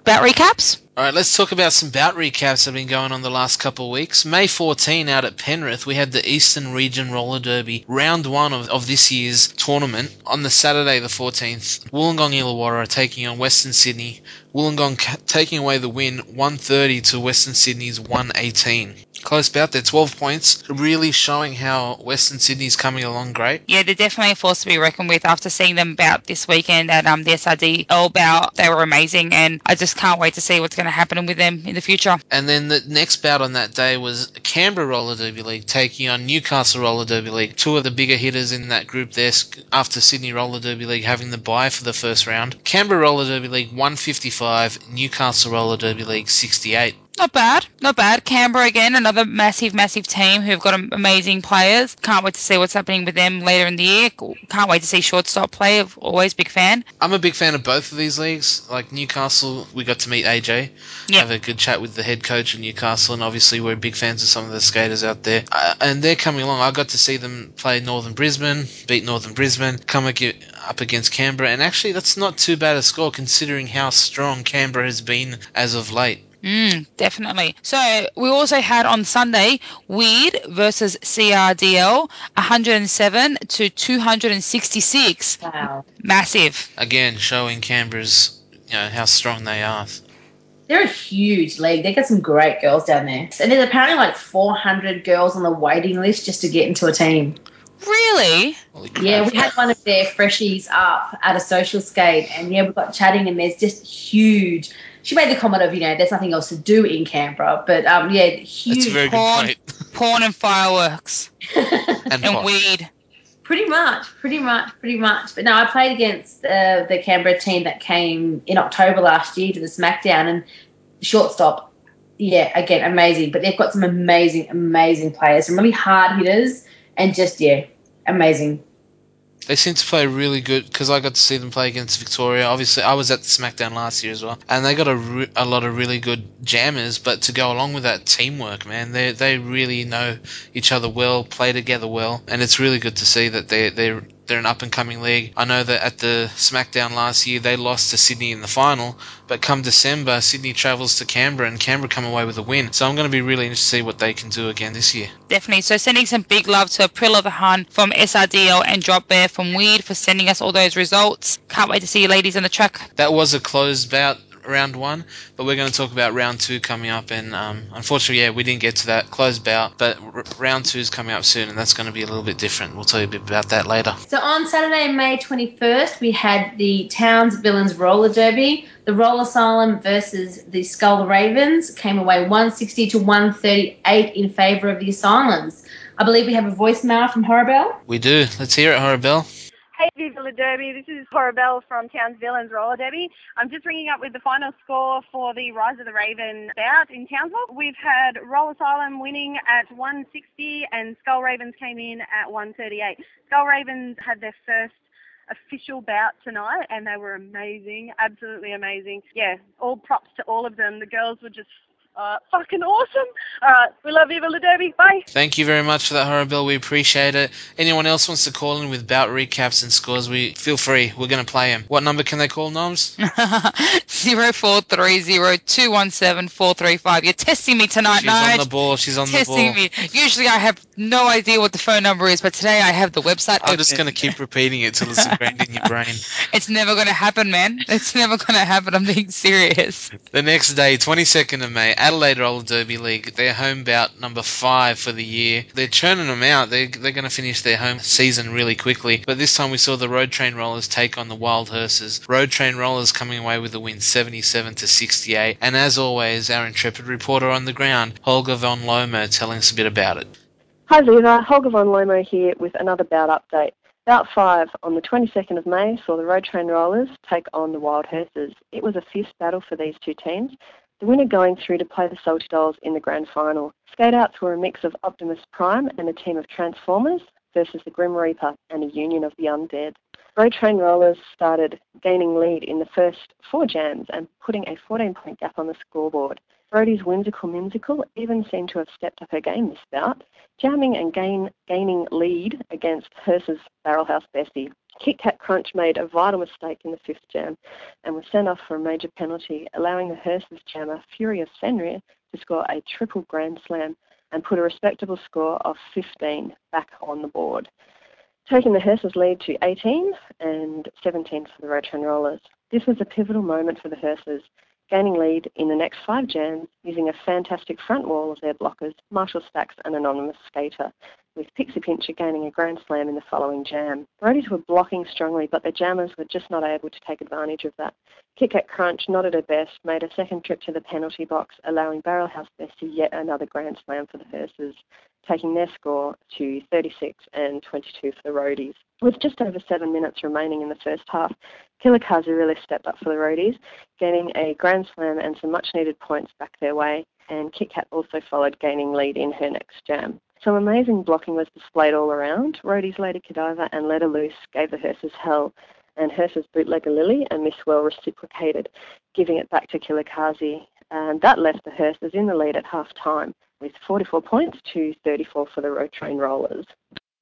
Bout recaps? All right, let's talk about some bout recaps that have been going on the last couple of weeks. May 14 out at Penrith, we had the Eastern Region Roller Derby, round one of, of this year's tournament. On the Saturday, the 14th, Wollongong Illawarra are taking on Western Sydney. Wollongong ca- taking away the win, 130 to Western Sydney's 118. Close bout there, 12 points, really showing how Western Sydney's coming along great. Yeah, they're definitely a force to be reckoned with. After seeing them bout this weekend at um, the SRDL bout, they were amazing, and I just can't wait to see what's going to happen with them in the future. And then the next bout on that day was Canberra Roller Derby League taking on Newcastle Roller Derby League. Two of the bigger hitters in that group there after Sydney Roller Derby League having the bye for the first round. Canberra Roller Derby League 155, Newcastle Roller Derby League 68. Not bad, not bad. Canberra again, another massive, massive team who've got amazing players. Can't wait to see what's happening with them later in the year. Can't wait to see shortstop play. I've always big fan. I'm a big fan of both of these leagues. Like Newcastle, we got to meet AJ, Yeah. have a good chat with the head coach of Newcastle, and obviously we're big fans of some of the skaters out there. Uh, and they're coming along. I got to see them play Northern Brisbane, beat Northern Brisbane, come up against Canberra, and actually that's not too bad a score considering how strong Canberra has been as of late. Mm, definitely. So we also had on Sunday Weird versus CRDL, 107 to 266. Wow. Massive. Again, showing Canberra's you know how strong they are. They're a huge league. They got some great girls down there. And there's apparently like 400 girls on the waiting list just to get into a team. Really? Yeah, we had one of their freshies up at a social skate, and yeah, we got chatting, and there's just huge. She made the comment of, you know, there's nothing else to do in Canberra, but um, yeah, huge. porn, porn and fireworks and, and weed. Pretty much, pretty much, pretty much. But no, I played against uh, the Canberra team that came in October last year to the SmackDown, and shortstop, yeah, again, amazing. But they've got some amazing, amazing players, some really hard hitters, and just yeah, amazing. They seem to play really good because I got to see them play against Victoria. Obviously, I was at SmackDown last year as well, and they got a, re- a lot of really good jammers. But to go along with that teamwork, man, they they really know each other well, play together well, and it's really good to see that they they they're an up and coming league. I know that at the SmackDown last year they lost to Sydney in the final, but come December Sydney travels to Canberra and Canberra come away with a win. So I'm going to be really interested to see what they can do again this year. Definitely. So sending some big love to April the Hun from SRDL and Drop Bear from Weed for sending us all those results. Can't wait to see you ladies on the track. That was a closed bout round one, but we're going to talk about round two coming up. And um, unfortunately, yeah, we didn't get to that closed bout, but r- round two is coming up soon, and that's going to be a little bit different. We'll tell you a bit about that later. So on Saturday, May 21st, we had the Towns Villains Roller Derby. The Roll Asylum versus the Skull Ravens came away 160 to 138 in favour of the Asylums. I believe we have a voicemail from Horribel. We do. Let's hear it, Horribel. Hey, Viva La Derby. This is Horribel from Towns Villains Roller Derby. I'm just ringing up with the final score for the Rise of the Raven bout in Townsville. We've had Roll Asylum winning at 160 and Skull Ravens came in at 138. Skull Ravens had their first official bout tonight and they were amazing, absolutely amazing. Yeah, all props to all of them. The girls were just uh, fucking awesome. All right, we love Viva La Derby. Bye. Thank you very much for that, Horribel. We appreciate it. Anyone else wants to call in with bout recaps and scores, we feel free. We're going to play them. What number can they call, Noms? Zero four three zero two one seven four three five. You're testing me tonight, She's on the ball. She's on the testing ball. me. Usually I have no idea what the phone number is, but today I have the website I'm open. just going to keep repeating it till it's ingrained in your brain. It's never going to happen, man. It's never going to happen. I'm being serious. The next day, 22nd of May, Adelaide Roller Derby League, their home bout number five for the year. They're churning them out. They're, they're going to finish their home season really quickly. But this time we saw the Road Train Rollers take on the Wild Hearses. Road Train Rollers coming away with the win 77 to 68. And as always, our intrepid reporter on the ground, Holger von Lomo, telling us a bit about it. Hi Viva, Holger von Lomo here with another bout update. Bout 5 on the 22nd of May saw the Road Train Rollers take on the Wild Hearses. It was a fierce battle for these two teams, the winner going through to play the Salty Dolls in the grand final. Skateouts were a mix of Optimus Prime and a team of Transformers versus the Grim Reaper and a union of the undead. Road Train Rollers started gaining lead in the first four jams and putting a 14 point gap on the scoreboard. Brody's Whimsical Mimsical even seemed to have stepped up her game this bout, jamming and gain, gaining lead against Hearse's Barrelhouse Bessie. Kit Kat Crunch made a vital mistake in the fifth jam and was sent off for a major penalty, allowing the Hearse's jammer Fury of Fenrir to score a triple grand slam and put a respectable score of 15 back on the board, taking the Hearse's lead to 18 and 17 for the Road Train Rollers. This was a pivotal moment for the Hearses, gaining lead in the next five jams using a fantastic front wall of their blockers, Marshall Stacks and Anonymous Skater, with Pixie Pincher gaining a grand slam in the following jam. Roadies were blocking strongly, but the jammers were just not able to take advantage of that. Kit Kat Crunch, not at her best, made a second trip to the penalty box, allowing Barrelhouse Bessie yet another grand slam for the Hearses, taking their score to 36 and 22 for the Roadies. With just over seven minutes remaining in the first half, Kilikazi really stepped up for the Roadies, gaining a grand slam and some much needed points back their way, and Kit Kat also followed, gaining lead in her next jam. Some amazing blocking was displayed all around. Roadies Lady Godiva and Let Her Loose gave the Hearses hell, and Hearses bootlegger Lily and Miss Well reciprocated, giving it back to Kilikazi. And that left the Hearses in the lead at half time with 44 points to 34 for the Road Train Rollers.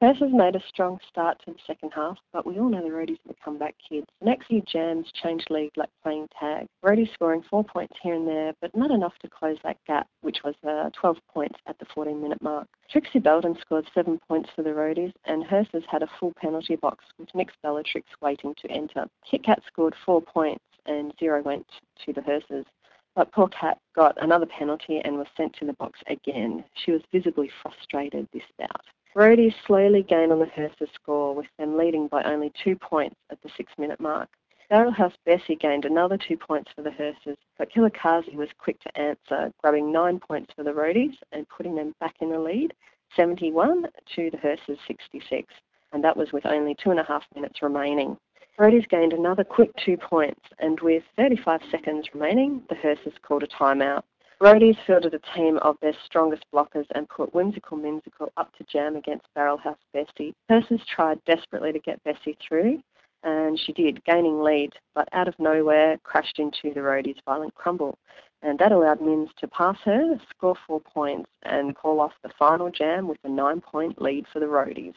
Hearses made a strong start to the second half, but we all know the Roadies are the comeback kids. The next few jams changed league like playing tag. Roadies scoring four points here and there, but not enough to close that gap, which was uh, 12 points at the 14 minute mark. Trixie Belden scored seven points for the Roadies, and Hearses had a full penalty box with mixed Bellatrix waiting to enter. Kit Kat scored four points, and zero went to the Hearses. But poor Cat got another penalty and was sent to the box again. She was visibly frustrated this bout. Roadies slowly gained on the hearses score, with them leading by only two points at the six-minute mark. Barrelhouse Bessie gained another two points for the hearses, but Kilakazi was quick to answer, grabbing nine points for the roadies and putting them back in the lead, 71 to the hearses 66, and that was with only two and a half minutes remaining. Roadies gained another quick two points, and with 35 seconds remaining, the hearses called a timeout. Roadies fielded a team of their strongest blockers and put Whimsical Mimsical up to jam against Barrelhouse Bessie. Hearses tried desperately to get Bessie through, and she did, gaining lead, but out of nowhere crashed into the roadies' violent crumble. And that allowed Mims to pass her, score four points, and call off the final jam with a nine point lead for the roadies.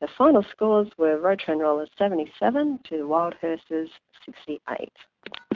The final scores were Road Train Rollers 77 to Wild Hearses 68.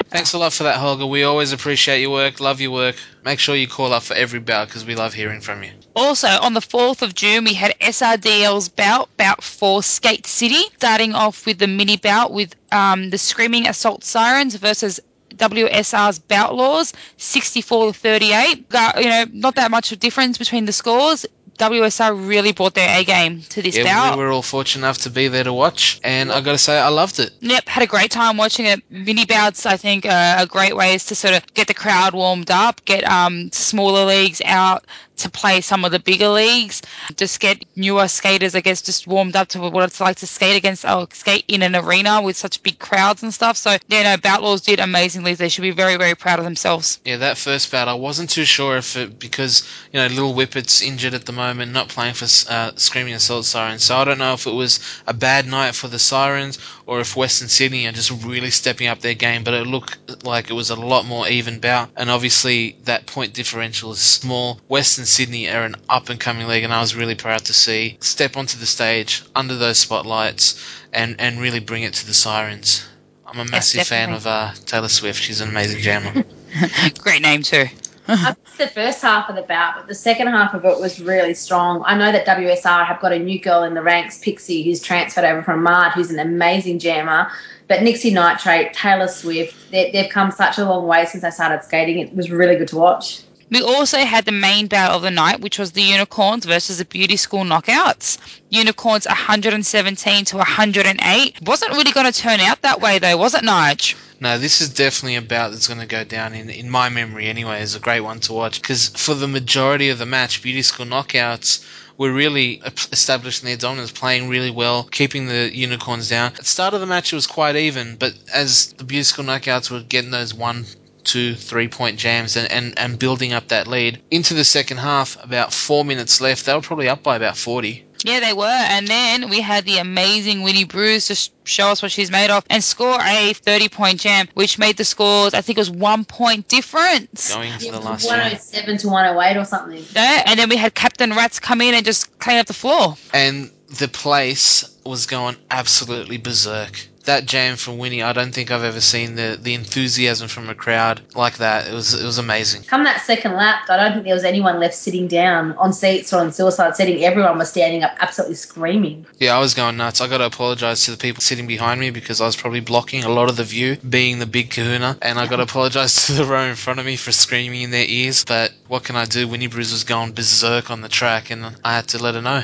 Thanks a lot for that, Holger. We always appreciate your work, love your work. Make sure you call up for every bout because we love hearing from you. Also, on the 4th of June, we had SRDL's bout, bout 4 Skate City, starting off with the mini bout with um, the Screaming Assault Sirens versus WSR's Boutlaws, 64 to 38. You know, not that much of difference between the scores. WSR really brought their A game to this yeah, bout. we were all fortunate enough to be there to watch, and I got to say, I loved it. Yep, had a great time watching it. Mini bouts, I think, are, are great ways to sort of get the crowd warmed up, get um, smaller leagues out to play some of the bigger leagues, just get newer skaters, I guess, just warmed up to what it's like to skate against, oh, skate in an arena with such big crowds and stuff. So, yeah, no, Boutlaws did amazingly. They should be very, very proud of themselves. Yeah, that first bout, I wasn't too sure if it because you know Little Whippet's injured at the moment, not playing for uh, Screaming Assault Sirens. So I don't know if it was a bad night for the Sirens or if Western Sydney are just really stepping up their game. But it looked like it was a lot more even bout, and obviously that point differential is small. Western Sydney are an up and coming league, and I was really proud to see step onto the stage under those spotlights and and really bring it to the Sirens. I'm a massive fan of uh, Taylor Swift. She's an amazing jammer. Great name, too. I missed the first half of the bout, but the second half of it was really strong. I know that WSR have got a new girl in the ranks, Pixie, who's transferred over from Mard, who's an amazing jammer. But Nixie Nitrate, Taylor Swift, they, they've come such a long way since I started skating. It was really good to watch. We also had the main bout of the night, which was the Unicorns versus the Beauty School Knockouts. Unicorns 117 to 108. Wasn't really going to turn out that way, though, was it, Nige? No, this is definitely a bout that's going to go down in, in my memory anyway as a great one to watch because for the majority of the match, Beauty School Knockouts were really establishing their dominance, playing really well, keeping the unicorns down. At the start of the match, it was quite even, but as the Beauty School Knockouts were getting those one, two, three point jams and, and, and building up that lead, into the second half, about four minutes left, they were probably up by about 40. Yeah, they were. And then we had the amazing Winnie Bruce just show us what she's made of and score a 30 point jam, which made the scores, I think it was one point difference. Going into the last was jam. 107 to 108 or something. Yeah, and then we had Captain Rats come in and just clean up the floor. And the place was going absolutely berserk. That jam from Winnie, I don't think I've ever seen the, the enthusiasm from a crowd like that. It was it was amazing. Come that second lap, I don't think there was anyone left sitting down on seats or on suicide seating. Everyone was standing up, absolutely screaming. Yeah, I was going nuts. I got to apologize to the people sitting behind me because I was probably blocking a lot of the view, being the big kahuna. And I got to apologize to the row in front of me for screaming in their ears. But what can I do? Winnie Bruce was going berserk on the track, and I had to let her know.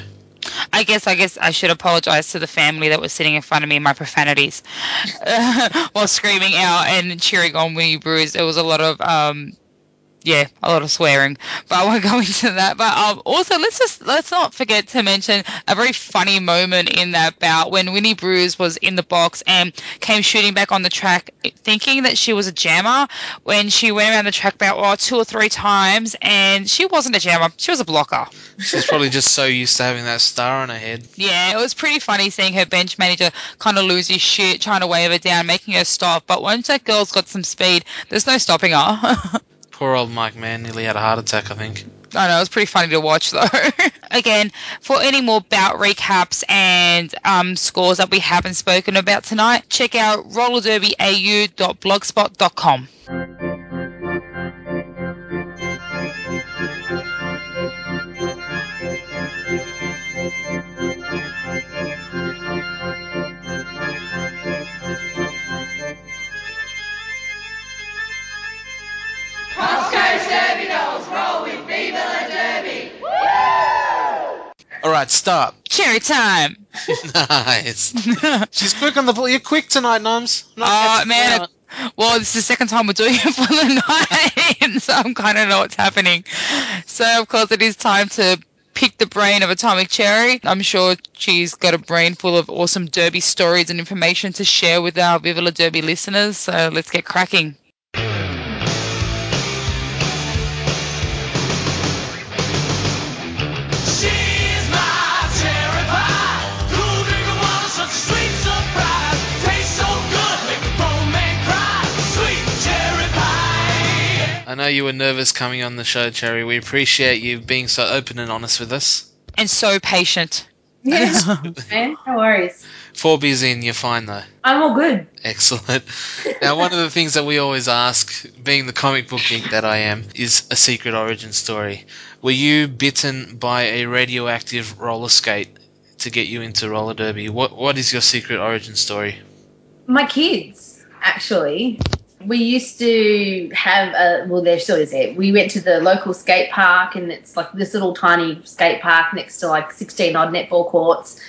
I guess I guess I should apologize to the family that was sitting in front of me, in my profanities, while screaming out and cheering on Winnie Bruce. There was a lot of um, yeah, a lot of swearing, but I won't go into that. But um, also let's just let's not forget to mention a very funny moment in that bout when Winnie Bruce was in the box and came shooting back on the track, thinking that she was a jammer. When she went around the track about oh, two or three times, and she wasn't a jammer; she was a blocker. She's probably just so used to having that star on her head. Yeah, it was pretty funny seeing her bench manager kind of lose his shit, trying to wave her down, making her stop. But once that girl's got some speed, there's no stopping her. Poor old Mike Mann nearly had a heart attack, I think. I know, it was pretty funny to watch though. Again, for any more bout recaps and um, scores that we haven't spoken about tonight, check out rollerderbyau.blogspot.com. Derby dolls roll with Derby. All right, stop. Cherry time. nice. She's quick on the ball. You're quick tonight, Nums. Oh man. Well, it's the second time we're doing it for the night, so I'm kind of know what's happening. So, of course, it is time to pick the brain of Atomic Cherry. I'm sure she's got a brain full of awesome Derby stories and information to share with our Viva Derby listeners. So let's get cracking. I know you were nervous coming on the show, Cherry. We appreciate you being so open and honest with us. And so patient. Yes, man. No worries. Four beers in, you're fine though. I'm all good. Excellent. Now, one of the things that we always ask, being the comic book geek that I am, is a secret origin story. Were you bitten by a radioactive roller skate to get you into roller derby? What What is your secret origin story? My kids, actually, we used to have a well, there still is there. We went to the local skate park, and it's like this little tiny skate park next to like 16 odd netball courts.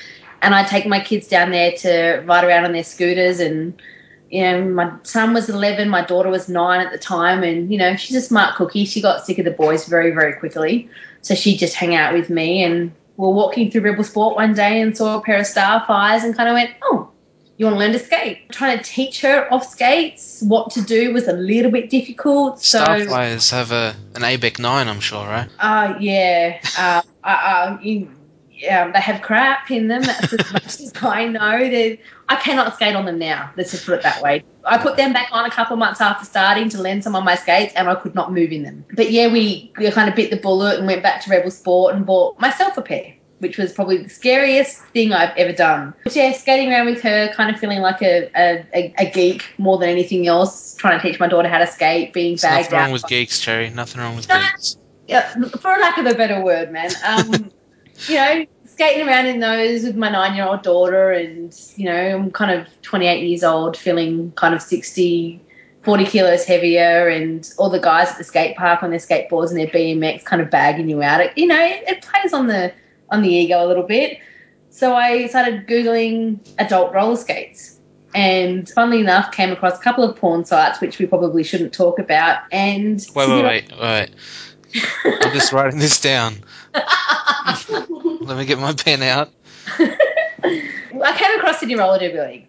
And I take my kids down there to ride around on their scooters. And you know, my son was 11, my daughter was nine at the time, and you know, she's a smart cookie. She got sick of the boys very, very quickly, so she just hang out with me. And we we're walking through Rebel Sport one day and saw a pair of Starfires, and kind of went, oh you want to learn to skate. Trying to teach her off skates what to do was a little bit difficult. So, Starflyers have a an ABEC 9, I'm sure, right? uh, yeah, uh, uh, uh, you, yeah, they have crap in them. That's as much as I know. They, I cannot skate on them now. Let's just put it that way. I put them back on a couple of months after starting to lend some on my skates, and I could not move in them. But yeah, we, we kind of bit the bullet and went back to Rebel Sport and bought myself a pair which was probably the scariest thing I've ever done. But yeah, skating around with her, kind of feeling like a, a, a, geek more than anything else, trying to teach my daughter how to skate, being There's bagged nothing wrong out. with geeks, Cherry. Nothing wrong with No. geeks. Yeah, for lack of a better word, man. Um, you know, skating around in those with my nine year old daughter, and, you know, I'm kind of 28 years old, feeling kind of 60, 40 kilos heavier, and all the guys at the skate park on their skateboards and their BMX kind of bagging you out. It, you know, it, it plays on the on the ego a little bit. So I started googling adult roller skates, and funnily enough, came across a couple of porn sites which we probably shouldn't talk about. And Wait, wait, wait, wait. I'm just writing this down. Let me get my pen out. I came across Sydney Roller Derby League.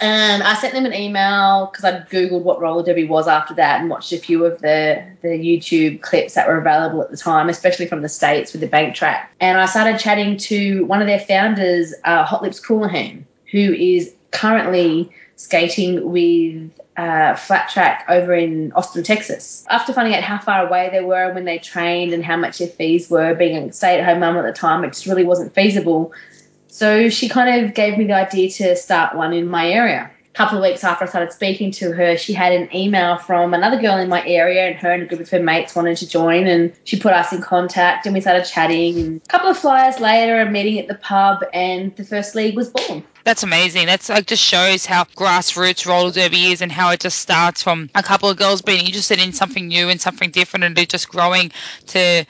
And I sent them an email because I googled what roller derby was after that and watched a few of the the YouTube clips that were available at the time, especially from the states with the bank track. And I started chatting to one of their founders, uh, Hot Lips Coolahan, who is currently skating with uh, Flat Track over in Austin, Texas. After finding out how far away they were when they trained and how much their fees were, being a stay-at-home mum at the time, it just really wasn't feasible. So she kind of gave me the idea to start one in my area. A couple of weeks after I started speaking to her, she had an email from another girl in my area, and her and a group of her mates wanted to join. And she put us in contact, and we started chatting. And a couple of flyers later, a meeting at the pub, and the first league was born. That's amazing. That's like just shows how grassroots roller derby is and how it just starts from a couple of girls being interested in something new and something different and just growing to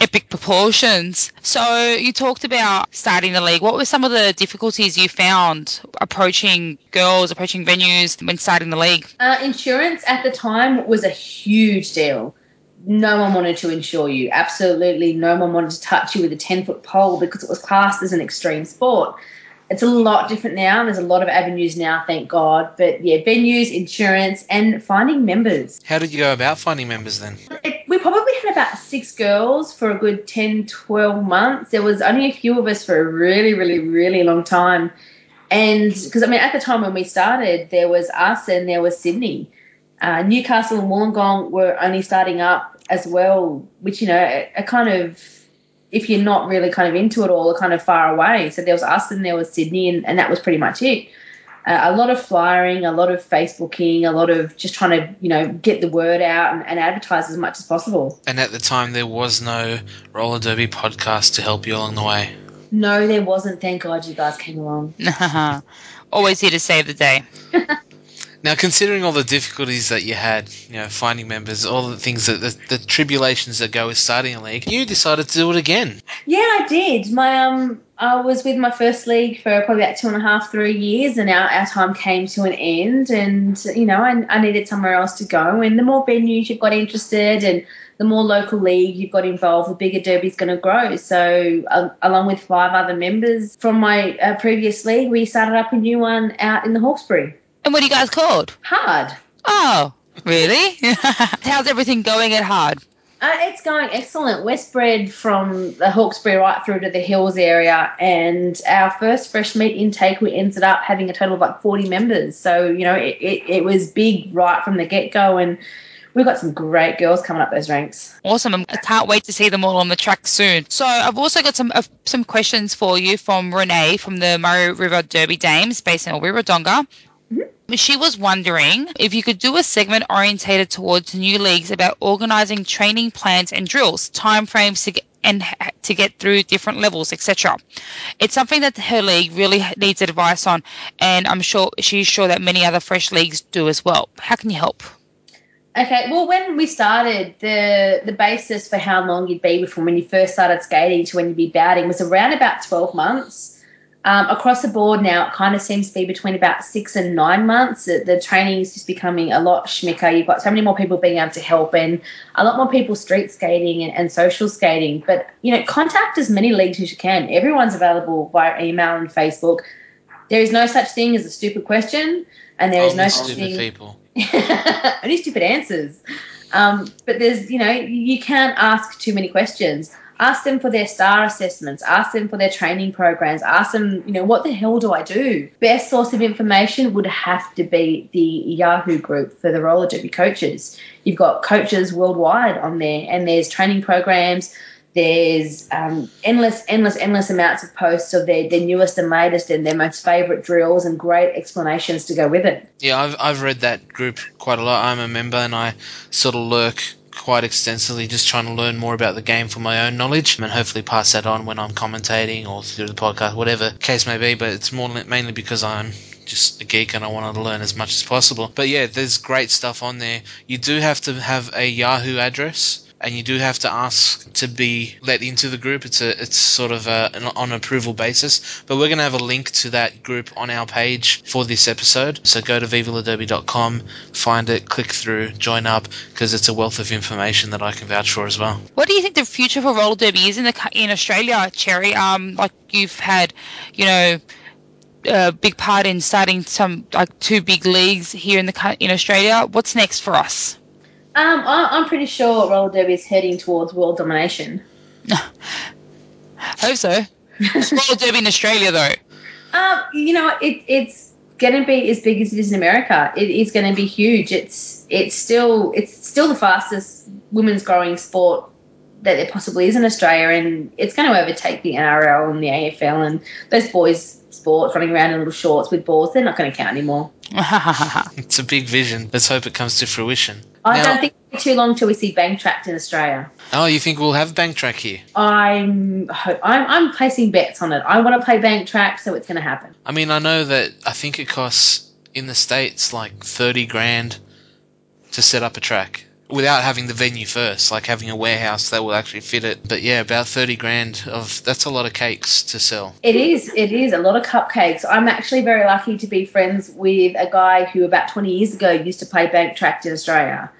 epic proportions. So you talked about starting the league. What were some of the difficulties you found approaching girls, approaching venues when starting the league? Uh, insurance at the time was a huge deal. No one wanted to insure you. Absolutely no one wanted to touch you with a 10 foot pole because it was classed as an extreme sport. It's a lot different now. There's a lot of avenues now, thank God. But yeah, venues, insurance, and finding members. How did you go about finding members then? It, we probably had about six girls for a good 10, 12 months. There was only a few of us for a really, really, really long time. And because, I mean, at the time when we started, there was us and there was Sydney. Uh, Newcastle and Wollongong were only starting up as well, which, you know, a, are kind of, if you're not really kind of into it all, are kind of far away. So there was us and there was Sydney, and, and that was pretty much it. Uh, a lot of flyering, a lot of Facebooking, a lot of just trying to, you know, get the word out and, and advertise as much as possible. And at the time, there was no roller derby podcast to help you along the way. No, there wasn't. Thank God you guys came along. Always here to save the day. Now, considering all the difficulties that you had, you know, finding members, all the things that the, the tribulations that go with starting a league, you decided to do it again. Yeah, I did. My um, I was with my first league for probably about two and a half, three years, and our, our time came to an end. And you know, I, I needed somewhere else to go. And the more venues you've got interested, and the more local league you've got involved, the bigger Derby's going to grow. So, um, along with five other members from my uh, previous league, we started up a new one out in the Hawkesbury. And what are you guys called? Hard. Oh, really? How's everything going at Hard? Uh, it's going excellent. We're spread from the Hawkesbury right through to the Hills area, and our first fresh meat intake, we ended up having a total of like 40 members. So, you know, it, it, it was big right from the get go, and we've got some great girls coming up those ranks. Awesome. I can't wait to see them all on the track soon. So I've also got some uh, some questions for you from Renee from the Murray River Derby Dames based in Albury Wodonga. She was wondering if you could do a segment orientated towards new leagues about organising training plans and drills, timeframes to get and to get through different levels, etc. It's something that her league really needs advice on, and I'm sure she's sure that many other fresh leagues do as well. How can you help? Okay, well, when we started, the the basis for how long you'd be from when you first started skating to when you'd be bouting was around about 12 months. Um, across the board now, it kind of seems to be between about six and nine months. The, the training is just becoming a lot schmicker. You've got so many more people being able to help and a lot more people street skating and, and social skating. But, you know, contact as many leagues as you can. Everyone's available via email and Facebook. There is no such thing as a stupid question, and there is Only no such stupid thing people. only stupid answers. Um, but there's, you know, you can't ask too many questions. Ask them for their star assessments. Ask them for their training programs. Ask them, you know, what the hell do I do? Best source of information would have to be the Yahoo group for the roller derby coaches. You've got coaches worldwide on there, and there's training programs. There's um, endless, endless, endless amounts of posts of their, their newest and latest and their most favourite drills and great explanations to go with it. Yeah, I've, I've read that group quite a lot. I'm a member and I sort of lurk quite extensively just trying to learn more about the game for my own knowledge and hopefully pass that on when I'm commentating or through the podcast, whatever case may be. But it's more mainly because I'm just a geek and I want to learn as much as possible. But yeah, there's great stuff on there. You do have to have a Yahoo address and you do have to ask to be let into the group. It's a it's sort of a, an on approval basis. But we're going to have a link to that group on our page for this episode. So go to vivaladerby.com, find it, click through, join up because it's a wealth of information that I can vouch for as well. What do you think the future for roller derby is in the in Australia, Cherry? Um, like you've had, you know, a big part in starting some like two big leagues here in the in Australia. What's next for us? Um, I, I'm pretty sure roller derby is heading towards world domination. Hope so. roller derby in Australia, though. Um, you know, it, it's going to be as big as it is in America. It is going to be huge. It's it's still it's still the fastest women's growing sport that there possibly is in Australia, and it's going to overtake the NRL and the AFL and those boys' sports running around in little shorts with balls. They're not going to count anymore. It's a big vision. Let's hope it comes to fruition. I Now- don't think it'll be too long till we see bank tracked in Australia. Oh, you think we'll have bank track here? I'm I'm I'm placing bets on it. I want to play bank track, so it's going to happen. I mean, I know that I think it costs in the states like thirty grand to set up a track without having the venue first, like having a warehouse that will actually fit it. But yeah, about thirty grand of that's a lot of cakes to sell. It is. It is a lot of cupcakes. I'm actually very lucky to be friends with a guy who about 20 years ago used to play bank track in Australia.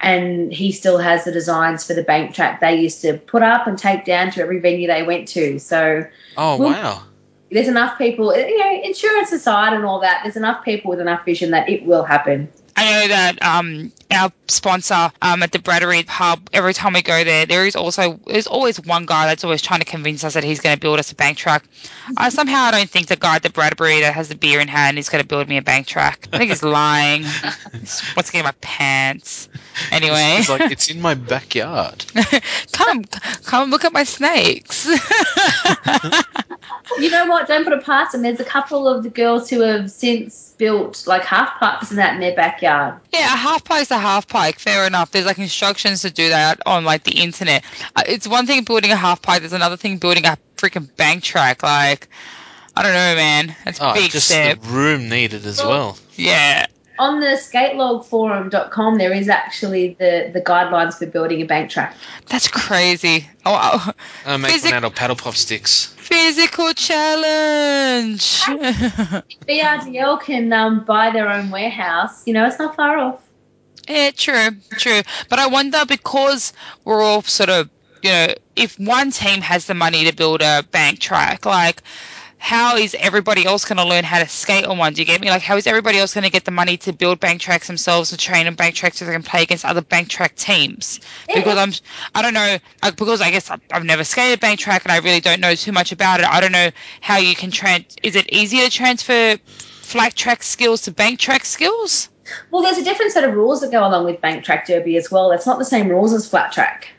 And he still has the designs for the bank track they used to put up and take down to every venue they went to. So Oh Well- wow! there's enough people, you know, insurance aside and all that, there's enough people with enough vision that it will happen. I know that um, our sponsor um, at the Bradbury pub, every time we go there, there is also there's always one guy that's always trying to convince us that he's going to build us a bank track. I somehow I don't think the guy at the Bradbury that has the beer in hand is going to build me a bank truck. I think he's lying. What's wants to get in my pants. Anyway, It's like it's in my backyard. come come look at my snakes. You know what? Don't put it past them. There's a couple of the girls who have since built like half pipes and that in their backyard. Yeah, a half pike's a half pipe. Fair enough. There's like instructions to do that on like the internet. Uh, It's one thing building a half pipe. There's another thing building a freaking bank track. Like, I don't know, man. That's a Oh, big just step. the room needed as well. Yeah. On the skatelogforum.com, there is actually the, the guidelines for building a bank track. That's crazy. Oh, wow. Uh, make one out of paddle pop sticks. Physical challenge. BRDL can um, buy their own warehouse. You know, it's not far off. Yeah, true, true. But I wonder because we're all sort of, you know, if one team has the money to build a bank track, like, how is everybody else going to learn how to skate on one? Do you get me? Like, how is everybody else going to get the money to build bank tracks themselves and train on bank tracks so they can play against other bank track teams? Because I'm, I don't know, because I guess I've, never skated bank track and I really don't know too much about it. I don't know how you can trans. Is it easier to transfer flat track skills to bank track skills? Well, there's a different set of rules that go along with bank track derby as well. It's not the same rules as flat track.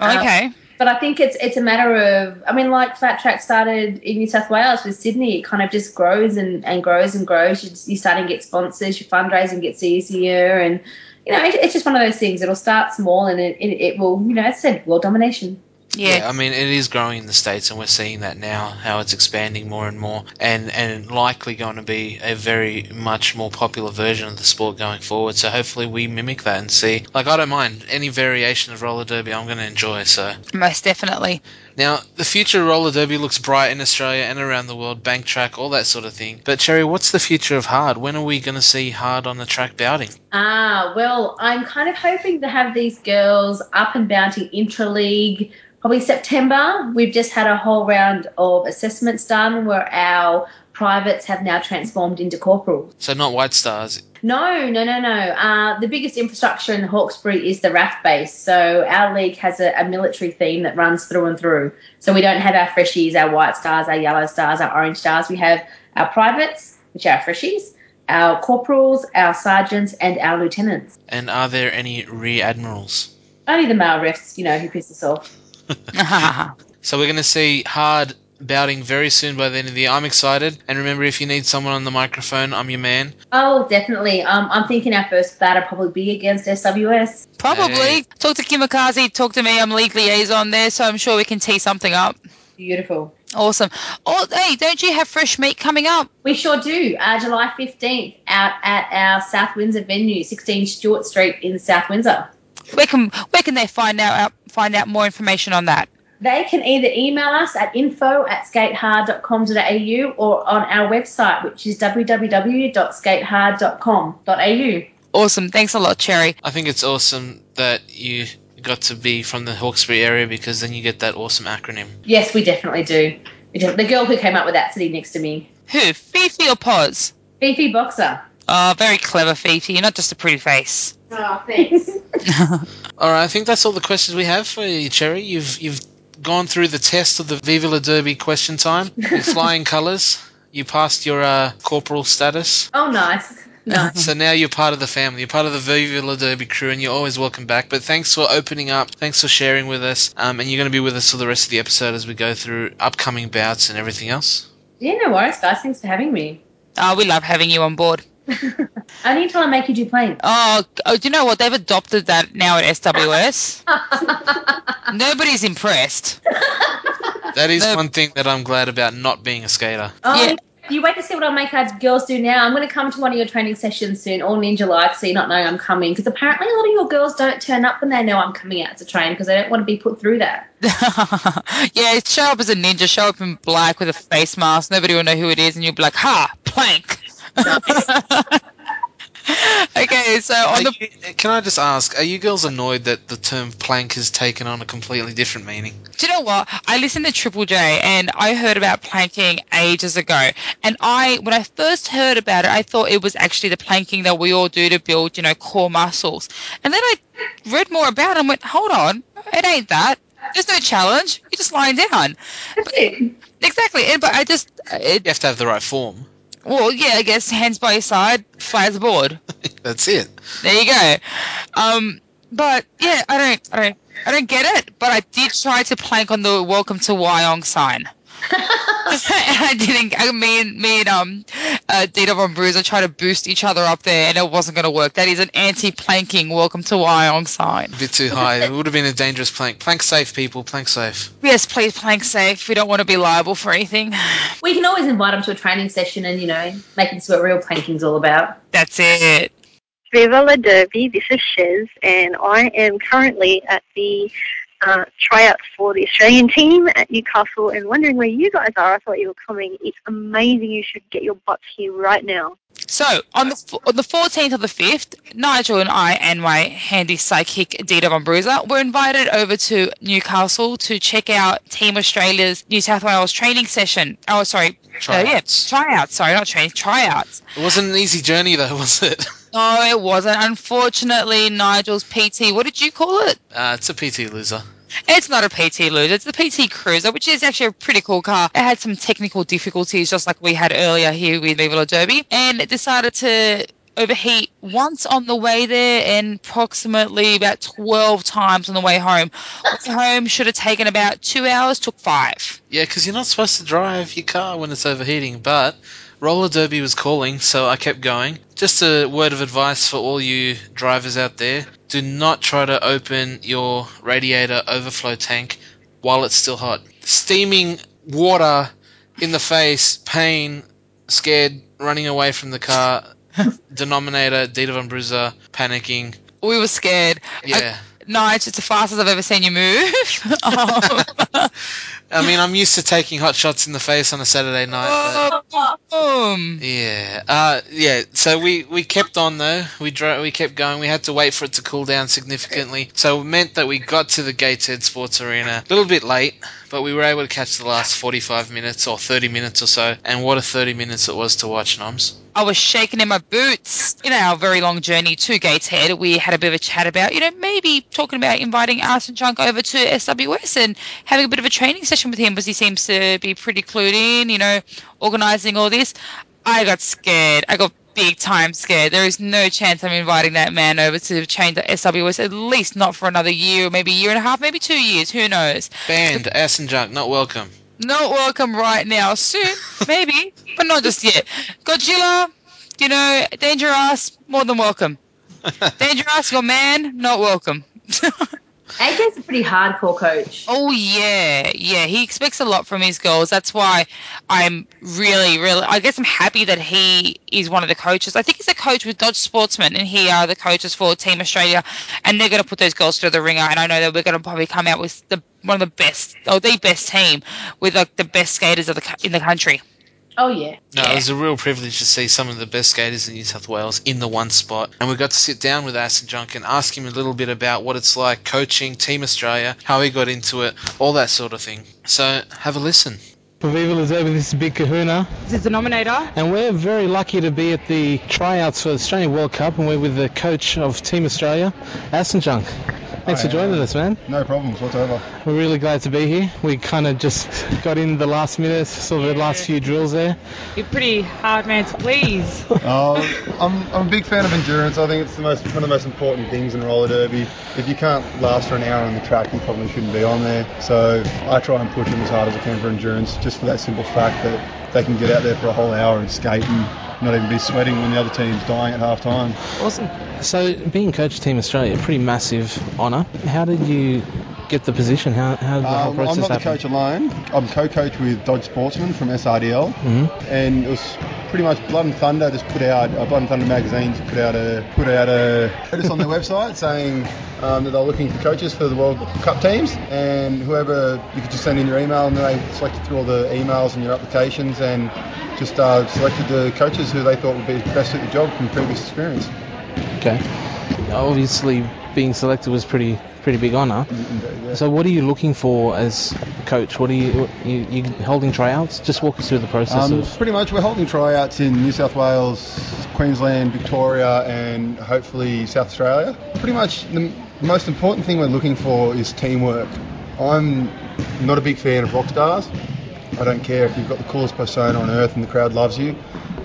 Um, Okay. But I think it's it's a matter of I mean, like flat track started in New South Wales with Sydney. It kind of just grows and, and grows and grows. You, you're starting to get sponsors. Your fundraising gets easier, and you know it, it's just one of those things. It'll start small, and it, it, it will you know as said world domination. Yeah. I mean, it is growing in the States, and we're seeing that now, how it's expanding more and more, and, and likely going to be a very much more popular version of the sport going forward. So hopefully we mimic that and see. Like, I don't mind any variation of roller derby, I'm going to enjoy. So Most definitely. now, the future of roller derby looks bright in Australia and around the world, bank track, all that sort of thing. But Cherry, what's the future of hard? When are we going to see hard on the track bouting? Ah, well, I'm kind of hoping to have these girls up and bouncing intra league. Probably September. We've just had a whole round of assessments done where our privates have now transformed into corporals. So not White Stars. No, no, no, no. Uh, the biggest infrastructure in Hawkesbury is the RAAF base. So our league has a, a military theme that runs through and through. So we don't have our freshies, our white stars, our yellow stars, our orange stars. We have our privates, which are our freshies, our corporals, our sergeants, and our lieutenants. And are there any rear admirals? Only the male refs, you know, who piss us off. So we're going to see hard bouting very soon by the end of the year. I'm excited. And remember, if you need someone on the microphone, I'm your man. Oh, definitely. Um, I'm thinking our first batter probably be against SWS. Probably. Talk to Kimikaze, talk to me. I'm league liaison there, so I'm sure we can tee something up. Beautiful. Awesome. Oh, hey, don't you have fresh meat coming up? We sure do. Uh, July 15th out at our South Windsor venue, 16 Stewart Street in South Windsor. Where can where can they find out out- find out more information on that? They can either email us at info at skatehard.com.au or on our website, which is www.skatehard.com.au. Awesome. Thanks a lot, Cherry. I think it's awesome that you got to be from the Hawkesbury area because then you get that awesome acronym. Yes, we definitely do. We do. The girl who came up with that sitting next to me. Who? Fifi or Poz? Fifi Boxer. Oh, very clever, Fifi. You're not just a pretty face. Oh, thanks. All right, I think that's all the questions we have for you, Cherry. You've you've gone through the test of the Viva La Derby question time. With flying colours. You passed your uh, corporal status. oh, nice. Nice. So now you're part of the family. You're part of the Viva La Derby crew, and you're always welcome back. But thanks for opening up. Thanks for sharing with us. Um, and you're going to be with us for the rest of the episode as we go through upcoming bouts and everything else. Yeah, no worries, guys. Thanks for having me. Oh, we love having you on board. Only until I make you do planes. Oh, oh, do you know what? They've adopted that now at SWS. Nobody's impressed. That is one thing that I'm glad about not being a skater. Oh, you wait to see what I'll make our girls do now. I'm going to come to one of your training sessions soon, all ninja like, so you're not knowing I'm coming. Because apparently a lot of your girls don't turn up when they know I'm coming out to train because they don't want to be put through that. Yeah, show up as a ninja, show up in black with a face mask. Nobody will know who it is, and you'll be like, "Ha, plank." okay, so on the Can I just ask, are you girls annoyed that the term plank has taken on a completely different meaning? Do you know what? I listened to Triple J and I heard about planking ages ago. And I, when I first heard about it, I thought it was actually the planking that we all do to build, you know, core muscles. And then I read more about it and went, hold on, it ain't that. There's no challenge. You're just lying down. That's it. Exactly. And, but I just, it, You have to have the right form. Well, yeah, I guess hands by your side, fly the board. That's it. There you go. Um, but yeah, I don't, I don't, I don't get it. But I did try to plank on the "Welcome to Wyong" sign. And I didn't. I mean, me and um, uh, Dita Von Bruiser tried to boost each other up there, and it wasn't going to work. That is an anti-planking. Welcome to Wyong sign. A bit too high. It would have been a dangerous plank. Plank safe, people. Plank safe. Yes, please plank safe. We don't want to be liable for anything. We can always invite them to a training session and, you know, make them see what real planking's all about. That's it. Viva Derby, this is Shez, and I am currently at the uh, tryouts for the Australian team at Newcastle and wondering where you guys are. I thought you were coming. It's amazing. You should get your butts here right now. So on the on the 14th of the 5th, Nigel and I and my handy psychic Dita Von Bruiser were invited over to Newcastle to check out Team Australia's New South Wales training session. Oh, sorry, Uh, yeah, tryouts. Sorry, not training, tryouts. It wasn't an easy journey, though, was it? No, it wasn't. Unfortunately, Nigel's PT. What did you call it? Uh, it's a PT loser. It's not a PT Loser. It's the PT Cruiser, which is actually a pretty cool car. It had some technical difficulties, just like we had earlier here with La Derby, and it decided to overheat once on the way there and approximately about 12 times on the way home. Home should have taken about two hours, took five. Yeah, because you're not supposed to drive your car when it's overheating, but roller derby was calling, so I kept going. Just a word of advice for all you drivers out there do not try to open your radiator overflow tank while it's still hot. Steaming water in the face, pain, scared, running away from the car, denominator, Dita Von Bruiser, panicking. We were scared. Yeah. Nige, it's the fastest I've ever seen you move. Um, I mean, I'm used to taking hot shots in the face on a Saturday night. But boom. yeah, uh, yeah. So we, we kept on though. We dro- we kept going. We had to wait for it to cool down significantly. So it meant that we got to the Gateshead Sports Arena a little bit late, but we were able to catch the last 45 minutes or 30 minutes or so. And what a 30 minutes it was to watch, Noms. I was shaking in my boots. In our very long journey to Gateshead, we had a bit of a chat about, you know, maybe talking about inviting Arson Chunk over to SWS and having a bit of a training session with him because he seems to be pretty clued in, you know, organising all this. I got scared. I got big time scared. There is no chance I'm inviting that man over to change the SWS, at least not for another year, maybe a year and a half, maybe two years. Who knows? Banned, ass and junk, not welcome. Not welcome right now. Soon, maybe, but not just yet. Godzilla, you know, Danger Dangerous, more than welcome. Danger Dangerous, your man, not welcome. AJ's a pretty hardcore coach. Oh yeah, yeah. He expects a lot from his girls. That's why I'm really, really. I guess I'm happy that he is one of the coaches. I think he's a coach with Dodge Sportsman, and he are the coaches for Team Australia, and they're going to put those girls through the ringer. And I know that we're going to probably come out with the one of the best, or the best team with like the best skaters of the in the country. Oh yeah. No, it was a real privilege to see some of the best skaters in New South Wales in the one spot. And we got to sit down with Ass Junk and ask him a little bit about what it's like coaching Team Australia, how he got into it, all that sort of thing. So have a listen. For Viva La this is Big Kahuna. This is the nominator. And we're very lucky to be at the tryouts for the Australian World Cup, and we're with the coach of Team Australia, Aston Junk. Thanks Hi, for joining uh, us, man. No problems whatsoever. We're really glad to be here. We kind of just got in the last minute, saw the last few drills there. You're pretty hard man to please. Uh, I'm, I'm a big fan of endurance. I think it's the most one of the most important things in roller derby. If you can't last for an hour on the track, you probably shouldn't be on there. So I try and push them as hard as I can for endurance, just for that simple fact that they can get out there for a whole hour and skate and not even be sweating when the other team's dying at half time. Awesome. So, being coach Team Australia, pretty massive honour. How did you get the position? How, how did the whole Um, process I'm not happen? the coach alone. I'm co-coach with Dodge Sportsman from SRDL, Mhm. and it was pretty much Blood and Thunder just put out uh, Blood and Thunder magazine just put out a put out a notice on their website saying um, that they're looking for coaches for the World Cup teams, and whoever you could just send in your email, and they selected through all the emails and your applications, and just uh, selected the coaches who they thought would be best at the job from previous experience. Okay. Obviously, being selected was pretty pretty big honour. So, what are you looking for as a coach? What are you, you you holding tryouts? Just walk us through the process Um, of. pretty much, we're holding tryouts in New South Wales, Queensland, Victoria, and hopefully South Australia. Pretty much, the most important thing we're looking for is teamwork. I'm not a big fan of rock stars. I don't care if you've got the coolest persona on earth and the crowd loves you.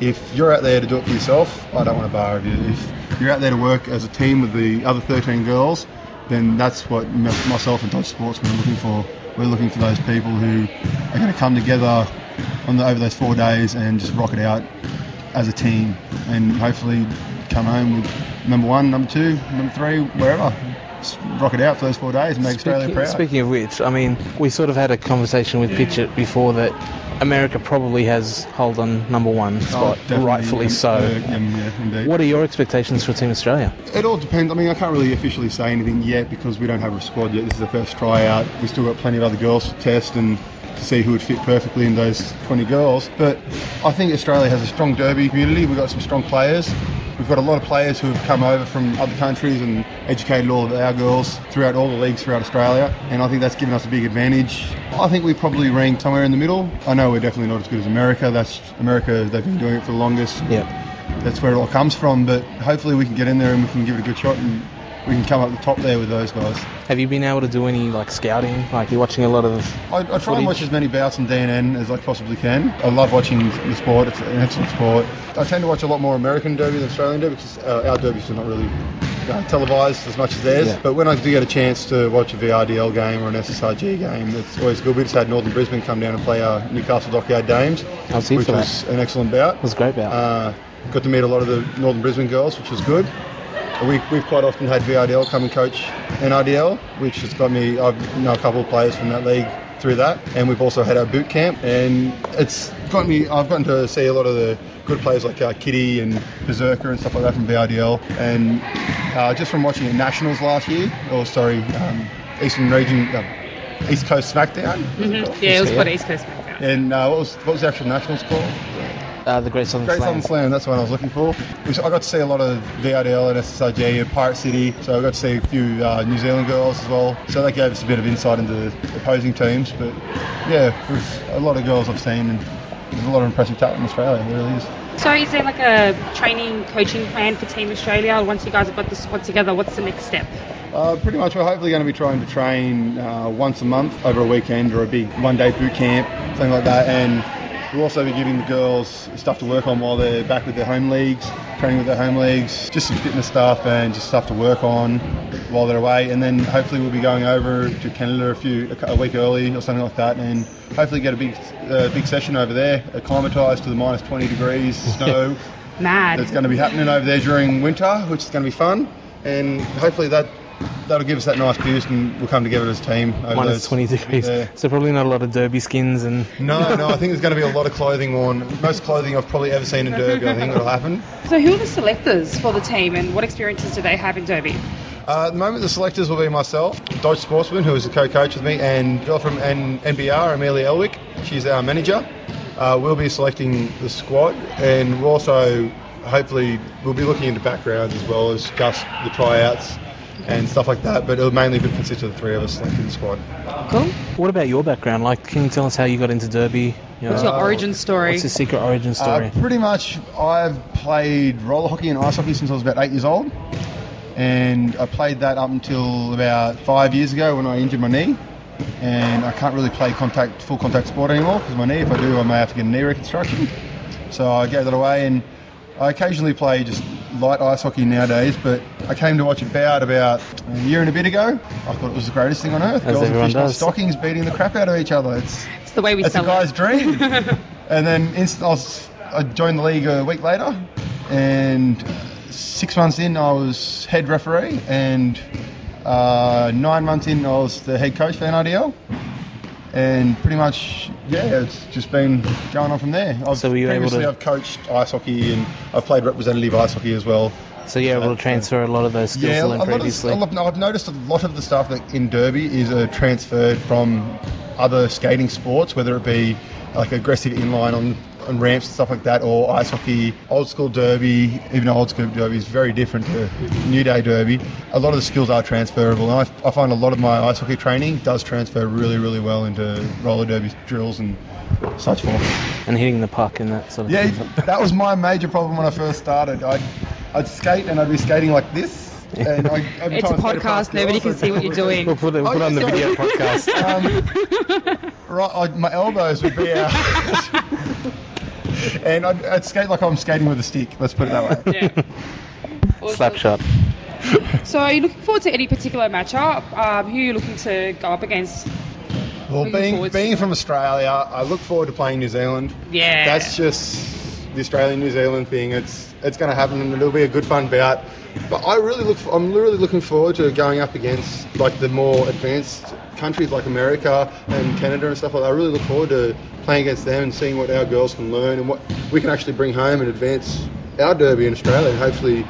If you're out there to do it for yourself, I don't want a bar of you. If you're out there to work as a team with the other 13 girls, then that's what m- myself and Dodge Sportsman are looking for. we're looking for those people who are going to come together on the, over those four days and just rock it out as a team and hopefully come home with number one, number two, number three, wherever. Just rock it out for those four days and make Australia proud. speaking of which, I mean, we sort of had a conversation with Pitchett before that America probably has hold on number one oh, spot, Oh, rightfully so. yeah. What are your expectations for Team Australia? It all depends. I mean, I can't really officially say anything yet because we don't have a squad yet. This is the first tryout. We've still got plenty of other girls to test and to see who would fit perfectly in those 20 girls. But I think Australia has a strong derby community. We've got some strong players. We've got a lot of players who have come over from other countries and educated all of our girls throughout all the leagues throughout Australia. And I think that's given us a big advantage. I think we probably rank somewhere in the middle. I know we're definitely not as good as America. That's America. They've been doing it for the longest. Yep. That's where it all comes from. But hopefully we can get in there and we can give it a good shot and we can come up the top there with those guys. Have you been able to do any like scouting? Like you're watching a lot of. I, I try and watch as many bouts in DNN as I possibly can. I love watching the sport. It's an excellent sport. I tend to watch a lot more American derby than Australian derby because uh, our derbies are not really uh, televised as much as theirs. Yeah. But when I do get a chance to watch a VRDL game or an SSRG game, it's always good. We just had Northern Brisbane come down and play our Newcastle Dockyard Dames, was which that. was an excellent bout. It was a great bout. Uh, got to meet a lot of the Northern Brisbane girls, which was good. We, we've quite often had VRDL come and coach NRDL, which has got me, I've know a couple of players from that league through that. And we've also had our boot camp, and it's got me, I've gotten to see a lot of the good players like uh, Kitty and Berserker and stuff like that from VRDL. And uh, just from watching at Nationals last year, or sorry, um, Eastern Region, uh, East Coast SmackDown. Mhm. Yeah, it was called East Coast SmackDown. And uh, what, was, what was the actual Nationals called? Uh, the Great Southern Great Slam. Southern Slam, that's what I was looking for. Which I got to see a lot of VRDL and SSRG and Pirate City, so I got to see a few uh, New Zealand girls as well. So that gave us a bit of insight into the opposing teams. But yeah, there's a lot of girls I've seen, and there's a lot of impressive talent in Australia. There really is. So is there like a training, coaching plan for Team Australia? Once you guys have got the squad together, what's the next step? Uh, pretty much, we're hopefully going to be trying to train uh, once a month over a weekend or a big one-day boot camp, something like that. And we'll also be giving the girls stuff to work on while they're back with their home leagues, training with their home leagues, just some fitness stuff and just stuff to work on while they're away. And then hopefully we'll be going over to Canada a few a, week early or something like that, and hopefully get a big uh, big session over there, acclimatised to the minus 20 degrees snow. Mad. That's going to be happening over there during winter, which is going to be fun, and hopefully that that'll give us that nice boost, and we'll come together as a team. Over Minus those, 20 degrees. there. So probably not a lot of derby skins and. No, no, I think there's going to be a lot of clothing worn. Most clothing I've probably ever seen in Derby. I think that'll happen. So who are the selectors for the team and what experiences do they have in Derby? Uh, at the moment, the selectors will be myself, Dodge Sportsman, who is the co-coach with me, and girl from N- NBR, Amelia Elwick. She's our manager. Uh, we'll be selecting the squad, and we'll also hopefully we'll be looking into backgrounds as well as discuss the tryouts and stuff like that. But it'll mainly be consist of the three of us selecting the squad. Cool. What about your background? Like, can you tell us how you got into Derby? You What's your origin story? What's your secret origin story? Uh, pretty much, I've played roller hockey and ice hockey since I was about eight years old, and I played that up until about five years ago when I injured my knee. And I can't really play contact, full contact sport anymore because my knee. If I do, I may have to get a knee reconstruction. So I gave that away, and I occasionally play just light ice hockey nowadays. But I came to watch a bout about a year and a bit ago. I thought it was the greatest thing on earth. As Girls in everyone fishnet does. stockings beating the crap out of each other. It's It's the way we it's a guy's it. dream. and then inst- I, was, I joined the league a week later, and six months in, I was head referee, and uh, nine months in, I was the head coach for NRDL. And pretty much, yeah, it's just been going on from there. I've, So were you able previously, to- I've coached ice hockey and I've played representative ice hockey as well. So you're able to transfer a lot of those skills Yeah, learned lot of, lot, I've noticed a lot of the stuff that in Derby is uh, transferred from other skating sports, whether it be like aggressive inline on, on ramps and stuff like that, or ice hockey, old school Derby. Even though old school Derby is very different to new day Derby, a lot of the skills are transferable. And I, I find a lot of my ice hockey training does transfer really, really well into roller derby drills and such forth. and hitting the puck and that sort of Yeah, thing. that was my major problem when I first started. I'd, I'd skate and I'd be skating like this. And I, every It's a time I skate past podcast, nobody girls, can see what you're doing. We'll put it, we'll put it on the video podcast. Um, right, I, my elbows would be out. and I'd, I'd skate like I'm skating with a stick. Let's put it that way. Slap shot. So are you looking forward to any particular matchup? Um, who are you looking to go up against? Well, being being from Australia, I look forward to playing New Zealand. Yeah. That's just the Australian New Zealand thing. It's it's going to happen, and it'll be a good fun bout. But I really look. I'm really looking forward to going up against like the more advanced countries like America and Canada and stuff like that. I really look forward to playing against them and seeing what our girls can learn and what we can actually bring home and advance our derby in Australia and hopefully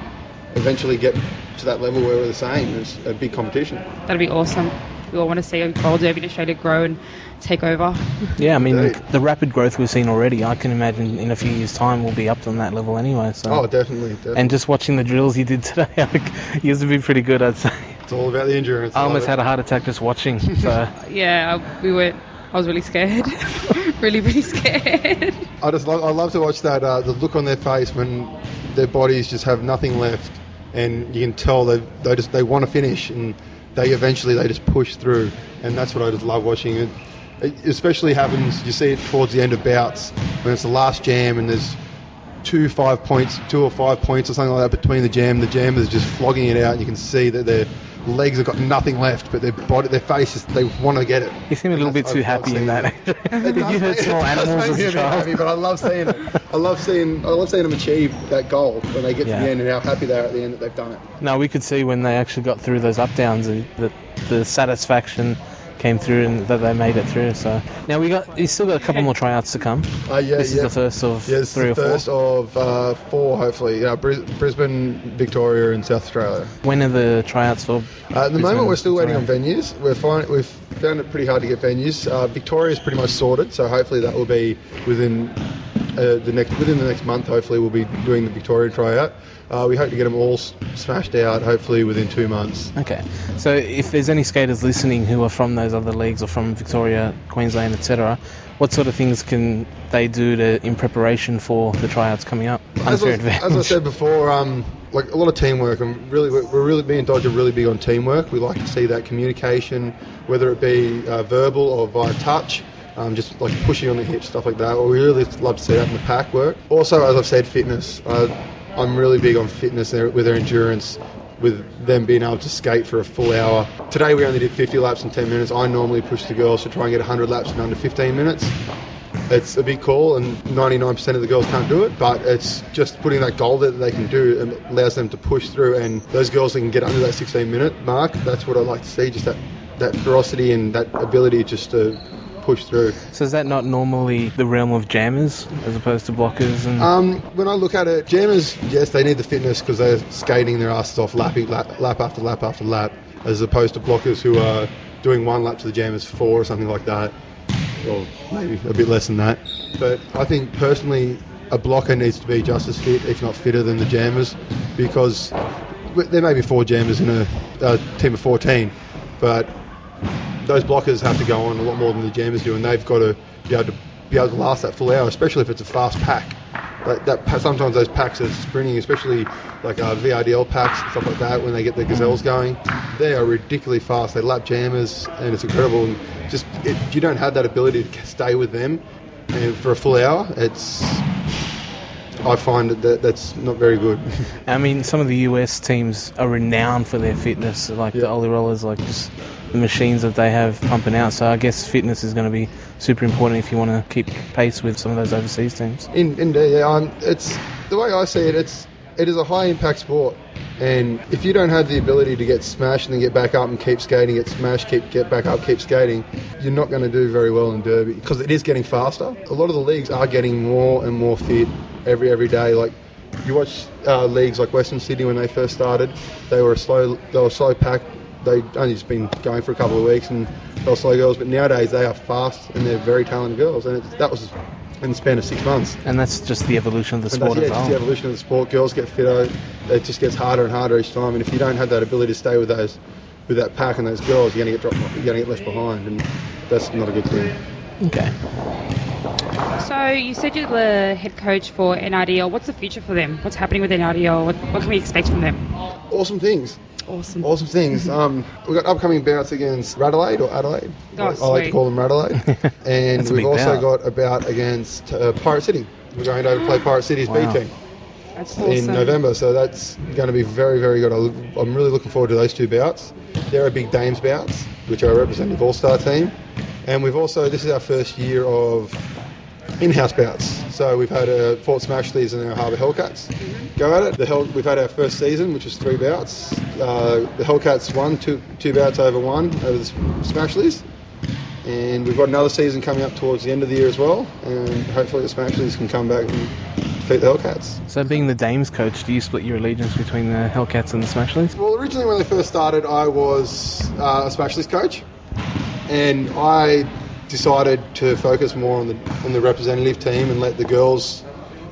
eventually get to that level where we're the same It's a big competition. That'd be awesome. We all want to see a roller derby in Australia grow and take over. Yeah, I mean, the rapid growth we've seen already, I can imagine in a few years' time we'll be up on that level anyway. So. Oh, definitely, definitely. And just watching the drills you did today, like, used to be pretty good, I'd say. It's all about the endurance. I almost had a heart attack just watching. So. Yeah, we were. I was really scared. really, really scared. I just love, I love to watch that uh, the look on their face when their bodies just have nothing left, and you can tell they they just they want to finish, and they eventually they just push through, and that's what I just love watching. It, it especially happens you see it towards the end of bouts when it's the last jam and there's two five points, two or five points or something like that between the jam. The jam is just flogging it out, and you can see that their legs have got nothing left, but their body, their faces, they want to get it. You seem a little bit too happy in that. Did you hurt small animals It as a child? happy, but I love seeing it. I love seeing I love seeing them achieve that goal when they get Yeah. to the end and how happy they are at the end that they've done it. No, we could see when they actually got through those up downs uh, that the satisfaction came through and that they made it through. So now we got you still got a couple more tryouts to come. Uh, yeah, this yeah. is the first of Yeah, three is or the four. first of uh, four, hopefully. Yeah, Bris- Brisbane, Victoria, and South Australia. When are the tryouts for? Uh, at the moment, we're still waiting on venues. We're find, we've found it pretty hard to get venues. Uh, Victoria's pretty much sorted, so hopefully that will be within uh, the next within the next month. Hopefully, we'll be doing the Victoria tryout. Uh, we hope to get them all smashed out. Hopefully, within two months. Okay, so if there's any skaters listening who are from those other leagues or from Victoria, Queensland, etc., what sort of things can they do to in preparation for the tryouts coming up? As I, as I said before, um, like a lot of teamwork. And really, we're really me and Dodge are really big on teamwork. We like to see that communication, whether it be uh, verbal or via touch. Um, just like pushing on the hips, stuff like that. Or we really love to see that in the pack work. Also, as I've said, fitness. Uh, I'm really big on fitness with their endurance, with them being able to skate for a full hour. Today we only did 50 laps in 10 minutes. I normally push the girls to try and get 100 laps in under 15 minutes. It's a big call, and 99% of the girls can't do it. But it's just putting that goal that they can do and allows them to push through. And those girls that can get under that 16 minute mark, that's what I like to see. Just that that ferocity and that ability just to push through. So is that not normally the realm of jammers as opposed to blockers? And Um, when I look at it, jammers, yes, they need the fitness because they're skating their asses off, lapping lap, lap after lap after lap, as opposed to blockers who are doing one lap to the jammers four or something like that, or maybe a bit less than that. But I think personally, a blocker needs to be just as fit, if not fitter, than the jammers, because there may be four jammers in a, a team of 14, but those blockers have to go on a lot more than the jammers do, and they've got to be able to be able to last that full hour, especially if it's a fast pack. Like that, sometimes those packs are sprinting, especially like uh, VRDL packs and stuff like that. When they get their gazelles going, they are ridiculously fast. They lap jammers, and it's incredible. And just if you don't have that ability to stay with them and for a full hour, it's I find that, that that's not very good. I mean, some of the US teams are renowned for their fitness, like the Oly Rollers, like just the machines that they have pumping out. So I guess fitness is going to be super important if you want to keep pace with some of those overseas teams. In, indeed, yeah. Um, it's the way I see it. It's it is a high impact sport, and if you don't have the ability to get smashed and then get back up and keep skating, get smashed, keep get back up, keep skating, you're not going to do very well in derby because it is getting faster. A lot of the leagues are getting more and more fit every every day. Like you watch uh, leagues like Western Sydney when they first started, they were a slow they were slow packed. They only just been going for a couple of weeks and they were slow girls, but nowadays they are fast and they're very talented girls, and that was in the span of six months. And that's just the evolution of the And sport that's, yeah, as just the evolution of the sport. Girls get fitter. It just gets harder and harder each time. And if you don't have that ability to stay with those, with that pack and those girls, you're going to get dropped. You're going to get left behind, and that's not a good thing. Okay. So you said you're the head coach for NRDL. What's the future for them? What's happening with NRDL? What, what can we expect from them? Awesome things. Awesome. Awesome things. Um, we've got upcoming bouts against Radelaide or Adelaide. Oh, I, I like to call them Radelaide. and That's we've also bout. got a bout against uh, Pirate City. We're going to play Pirate City's Wow. B team. That's in awesome. November, so that's going to be very, very good. I- I'm really looking forward to those two bouts. They're a big Dames bouts, which are a representative All Star team, And we've also, this is our first year of in-house bouts. So we've had a Fort Smashleys and our Harbour Hellcats go at it. The Hell, we've had our first season, which was three bouts. Uh, the Hellcats won two, two bouts over one over the Smashleys. And we've got another season coming up towards the end of the year as well. And hopefully the Smashleys can come back and defeat the Hellcats. So, being the Dames coach, do you split your allegiance between the Hellcats and the Smashleys? Well, originally when they first started, I was uh, a specialist coach, and I decided to focus more on the on the representative team and let the girls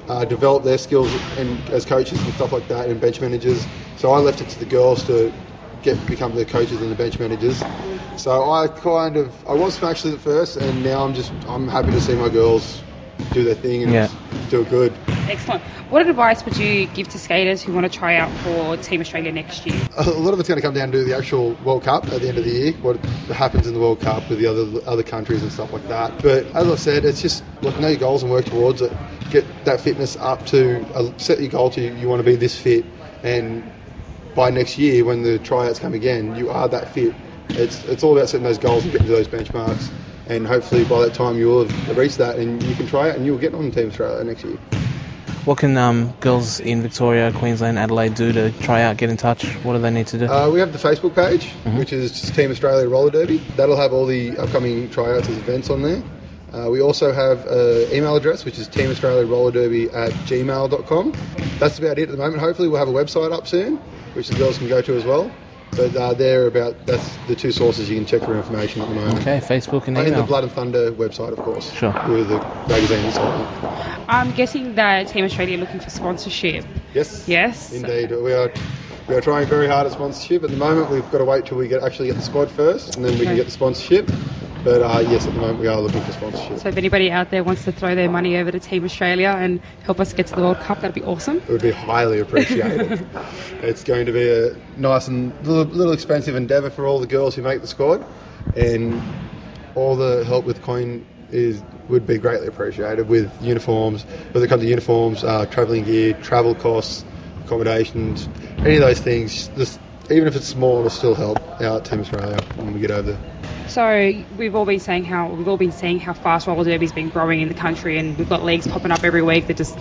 uh, develop their skills and as coaches and stuff like that and bench managers. So I left it to the girls to get become the coaches and the bench managers. So I kind of I was specialist at first, and now I'm just I'm happy to see my girls do their thing and Yeah. do it good. Excellent. What advice would you give to skaters who want to try out for Team Australia next year? a lot of it's going to come down to the actual World Cup at the end of the year, what happens in the World Cup with the other other countries and stuff like that. But as I've said, it's just look, know your goals and work towards it. Get that fitness up to uh, set your goal to you want to be this fit, and by next year when the tryouts come again, you are that fit. It's it's all about setting those goals and getting to those benchmarks. And hopefully by that time you'll have reached that and you can try it and you'll get on Team Australia next year. What can um, girls in Victoria, Queensland, Adelaide do to try out, get in touch? What do they need to do? Uh, we have the Facebook page, which is just Team Australia Roller Derby. That'll have all the upcoming tryouts and events on there. Uh, we also have an email address, which is Team Australia Roller Derby at gmail.com. That's about it at the moment. Hopefully, we'll have a website up soon, which the girls can go to as well. But uh, they're about that's the two sources you can check for information at the moment. Okay, Facebook and And the. Blood and Thunder website, of course. Sure. With the magazine and so on. I'm guessing that Team Australia are looking for sponsorship. Yes. Yes. Indeed, we are. We are trying very hard at sponsorship. At the moment, we've got to wait till we get actually get the squad first, and then we can get the sponsorship. But uh, yes, at the moment, we are looking for sponsorship. So if anybody out there wants to throw their money over to Team Australia and help us get to the World Cup, that'd be awesome. It would be highly appreciated. it's going to be a nice and little, little expensive endeavour for all the girls who make the squad, and all the help with coin is would be greatly appreciated with uniforms, whether it comes to uniforms, uh, travelling gear, travel costs, accommodations, any of those things. Just even if it's small, it'll still help out Team Australia when we get over there. So we've all been saying how we've all been seeing how fast roller derby's been growing in the country, and we've got leagues popping up every week. They're just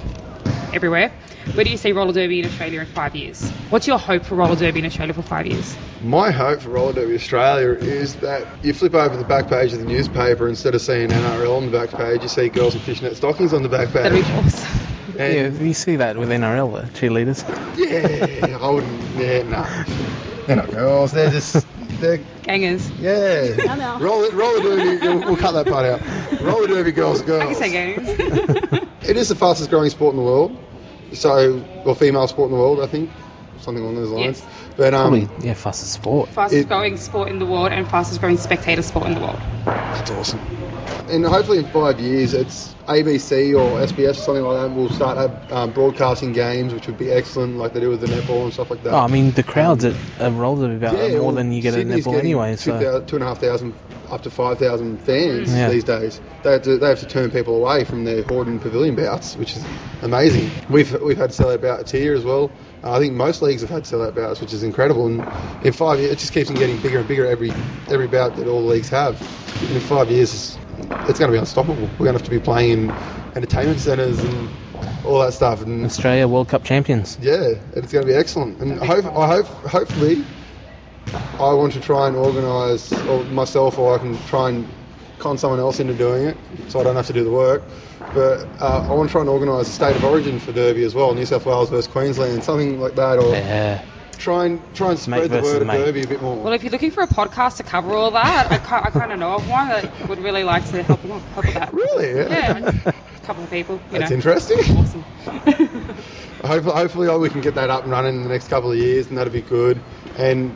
everywhere. Where do you see roller derby in Australia in five years? What's your hope for roller derby in Australia for five years? My hope for Roller Derby Australia is that you flip over the back page of the newspaper instead of seeing NRL on the back page, you see girls in fishnet stockings on the back page. That'd be awesome. yeah, you see that with NRL, the cheerleaders. Yeah, I wouldn't. Yeah, no. They're not girls. They're just. They're gangers. Yeah. No, no. Roller, roller derby. We'll, we'll cut that part out. Roller derby girls, are girls. I can say gangers. It is the fastest growing sport in the world. So, or female sport in the world, I think, something along those lines. Yes. But um, Probably, yeah, fastest sport. fastest growing sport in the world and fastest growing spectator sport in the world. That's awesome. And hopefully in five years, it's ABC or SBS or something like that will start um, broadcasting games, which would be excellent, like they do with the netball and stuff like that. Oh, I mean, the crowds at a roller derby about Yeah, more than you get Sydney's at netball anyway. So thou- two and a half thousand up to five thousand fans Yeah. these days. They have to they have to turn people away from their Hordern Pavilion bouts, which is amazing. We've we've had sellout bouts here as well. I think most leagues have had sellout bouts, which is incredible. And in five years, it just keeps on getting bigger and bigger every every bout that all the leagues have. And in five years, it's, it's going to be unstoppable. We're going to have to be playing in entertainment centres and all that stuff. And Australia World Cup champions. yeah, it's going to be excellent. And I hope, I hope, hopefully, I want to try and organise, or myself, or I can try and con someone else into doing it, so I don't have to do the work. But uh, I want to try and organise a state of origin for Derby as well, New South Wales versus Queensland, something like that, or yeah. Try and try and spread the word of mate. Derby a bit more. Well, if you're looking for a podcast to cover all that, I, ki- I kind of know of one that would really like to help, help with that. Really? Yeah. a couple of people. You That's know. interesting. Awesome. hopefully, hopefully oh, we can get that up and running in the next couple of years, and that'll be good. And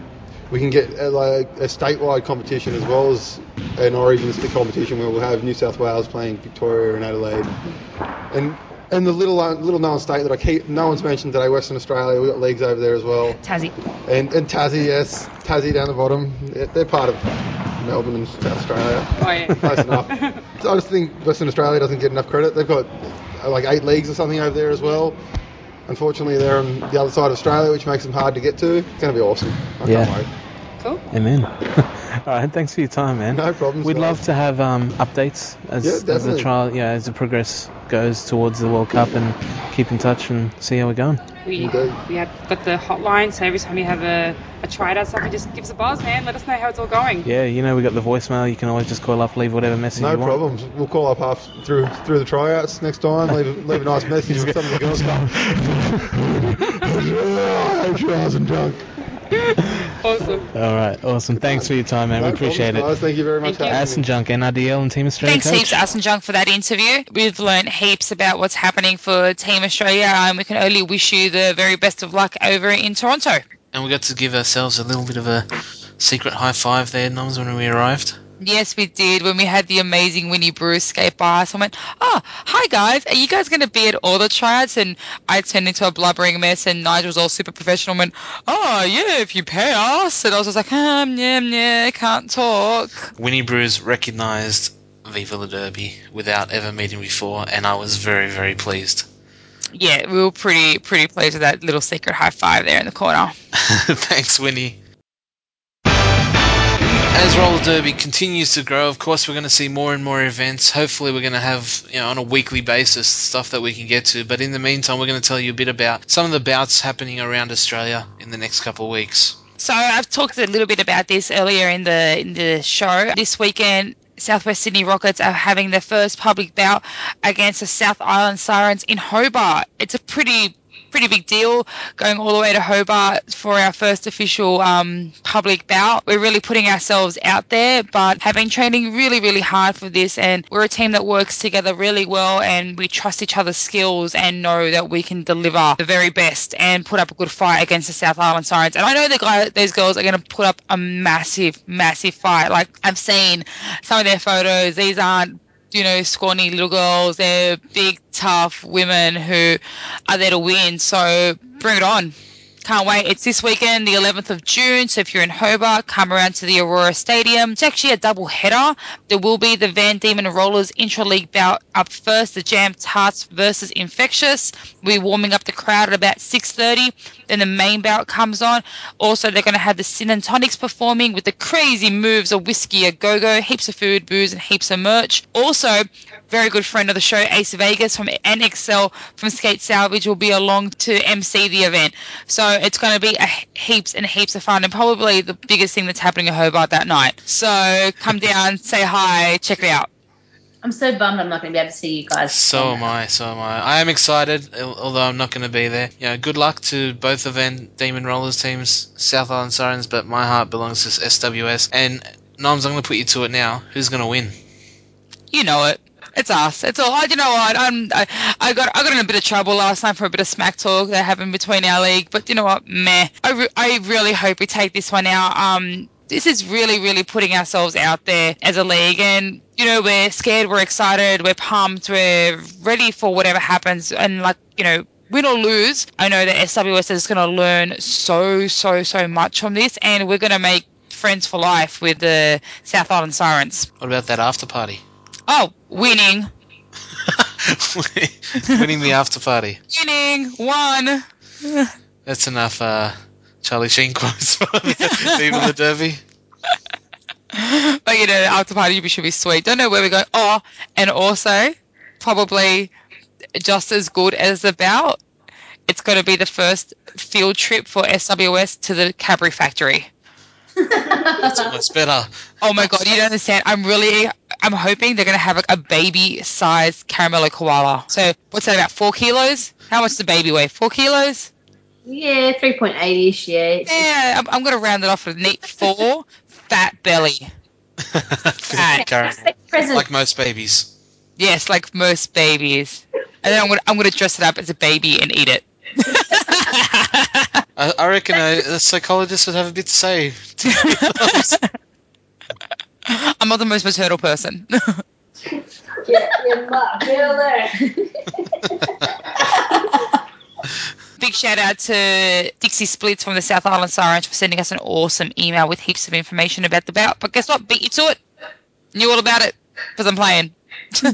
we can get uh, like a statewide competition as well as an Origin split competition where we'll have New South Wales playing Victoria and Adelaide, and and the little uh, little known state that I keep no one's mentioned today, Western Australia. We've got leagues over there as well. Tassie. And and Tassie, yes, Tassie down the bottom. They're, they're part of Melbourne and South Australia. Oh, yeah. Close enough. So I just think Western Australia doesn't get enough credit. They've got uh, like eight leagues or something over there as well. Unfortunately, they're on the other side of Australia, which makes them hard to get to. It's going to be awesome. I Yeah. can't wait. Phil. Amen. All right, thanks for your time, man. No problems, We'd guys. love to have um, updates as, Yeah, as the trial, yeah, as the progress goes towards the World Cup, and keep in touch and see how we're going. We, we have got the hotline, so every time you have a, a tryout or something, just give us a buzz, man. Let us know how it's all going. Yeah, you know we got the voicemail. You can always just call up, leave whatever message No you want. problems. We'll call up half through through the tryouts next time. Leave a, leave a nice message with some of the girls. I hope you wasn't drunk. Awesome. All right, awesome. Thanks for your time, man. No we appreciate problems, guys. it. Thank you very much for having Ass and Junk, NRDL, and Team Australia Thanks coach. heaps, Us and Junk, for that interview. We've learned heaps about what's happening for Team Australia, and we can only wish you the very best of luck over in Toronto. And we got to give ourselves a little bit of a secret high five there, Noms, when we arrived. Yes, we did. When we had the amazing Winnie Bruce skate by us, I went, "Oh, hi guys, are you guys going to be at all the tryouts?" And I turned into a blubbering mess, and Nigel was all super professional and went, "Oh yeah, if you pay us." And I was just like, "Um, yeah, yeah, can't talk." Winnie Bruce recognised Viva la Derby without ever meeting before, and I was very, very pleased. Yeah, we were pretty pretty pleased with that little secret high five there in the corner. Thanks, Winnie. As roller derby continues to grow, of course, we're going to see more and more events. Hopefully, we're going to have, you know, on a weekly basis stuff that we can get to. But in the meantime, we're going to tell you a bit about some of the bouts happening around Australia in the next couple of weeks. So I've talked a little bit about this earlier in the in the show. This weekend, Southwest Sydney Rockets are having their first public bout against the South Island Sirens in Hobart. It's a pretty pretty big deal going all the way to Hobart for our first official um, public bout. We're really putting ourselves out there, but have been training really, really hard for this. And we're a team that works together really well, and we trust each other's skills and know that we can deliver the very best and put up a good fight against the South Island Sirens. And I know the guy, those girls are going to put up a massive, massive fight. Like I've seen some of their photos. These aren't you know, scrawny little girls. They're big, tough women who are there to win. So bring it on. Can't wait. It's this weekend, the 11th of June. So if you're in Hobart, come around to the Aurora Stadium. It's actually a double header. There will be the Van Diemen Rollers intra-league bout up first. The Jam Tarts versus Infectious. We're warming up the crowd at about 6.30. Then the main bout comes on. Also, they're going to have the Sin and Tonics performing with the crazy moves of Whiskey a Go-Go, heaps of food, booze, and heaps of merch. Also, very good friend of the show, Ace Vegas from NXL from Skate Salvage will be along to MC the event. So it's going to be a heaps and heaps of fun and probably the biggest thing that's happening in Hobart that night. So come down, say hi, check it out. I'm so bummed I'm not going to be able to see you guys. So am I. So am I. I am excited, although I'm not going to be there. You know, good luck to both the Van Demon Rollers teams, South Island Sirens, but my heart belongs to SWS. And Noms, I'm going to put you to it now. Who's going to win? You know it. It's us. It's all. I, you know what? I'm. I, I got. I got in a bit of trouble last night for a bit of smack talk that happened between our league. But you know what? Meh. I, re- I really hope we take this one out. Um, this is really, really putting ourselves out there as a league, and you know we're scared, we're excited, we're pumped, we're ready for whatever happens, and like you know. Win or lose, I know that SWS is going to learn so, so, so much from this, and we're going to make friends for life with the South Island Sirens. What about that after party? Oh, winning. Winning the after party. Winning. One. That's enough uh, Charlie Sheen quotes for the Viva la Derby. But you know, the after party should be sweet. Don't know where we're going. Oh, and also, probably just as good as the bout, it's going to be the first field trip for SWS to the Cadbury factory. That's almost better. Oh my god, you don't understand. I'm really, I'm hoping they're going to have like a baby sized caramello koala. So, what's that about? Four kilos? How much does the baby weigh? Four kilos? Yeah, 3.8 ish, yeah. Yeah, I'm, I'm going to round it off with a neat four. Fat belly. Caramel. Like most babies. Yes, like most babies. And then I'm gonna I'm gonna dress it up as a baby and eat it. I, I reckon uh, a, a psychologist would have a bit to say. I'm not the most maternal person. Get in my building. Big shout out to Dixie Splits from the South Island Sirens for sending us an awesome email with heaps of information about the bout. But guess what? Beat you to it. Knew all about it because I'm playing.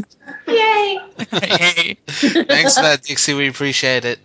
Yay! Yay. Thanks for that, Dixie. We appreciate it.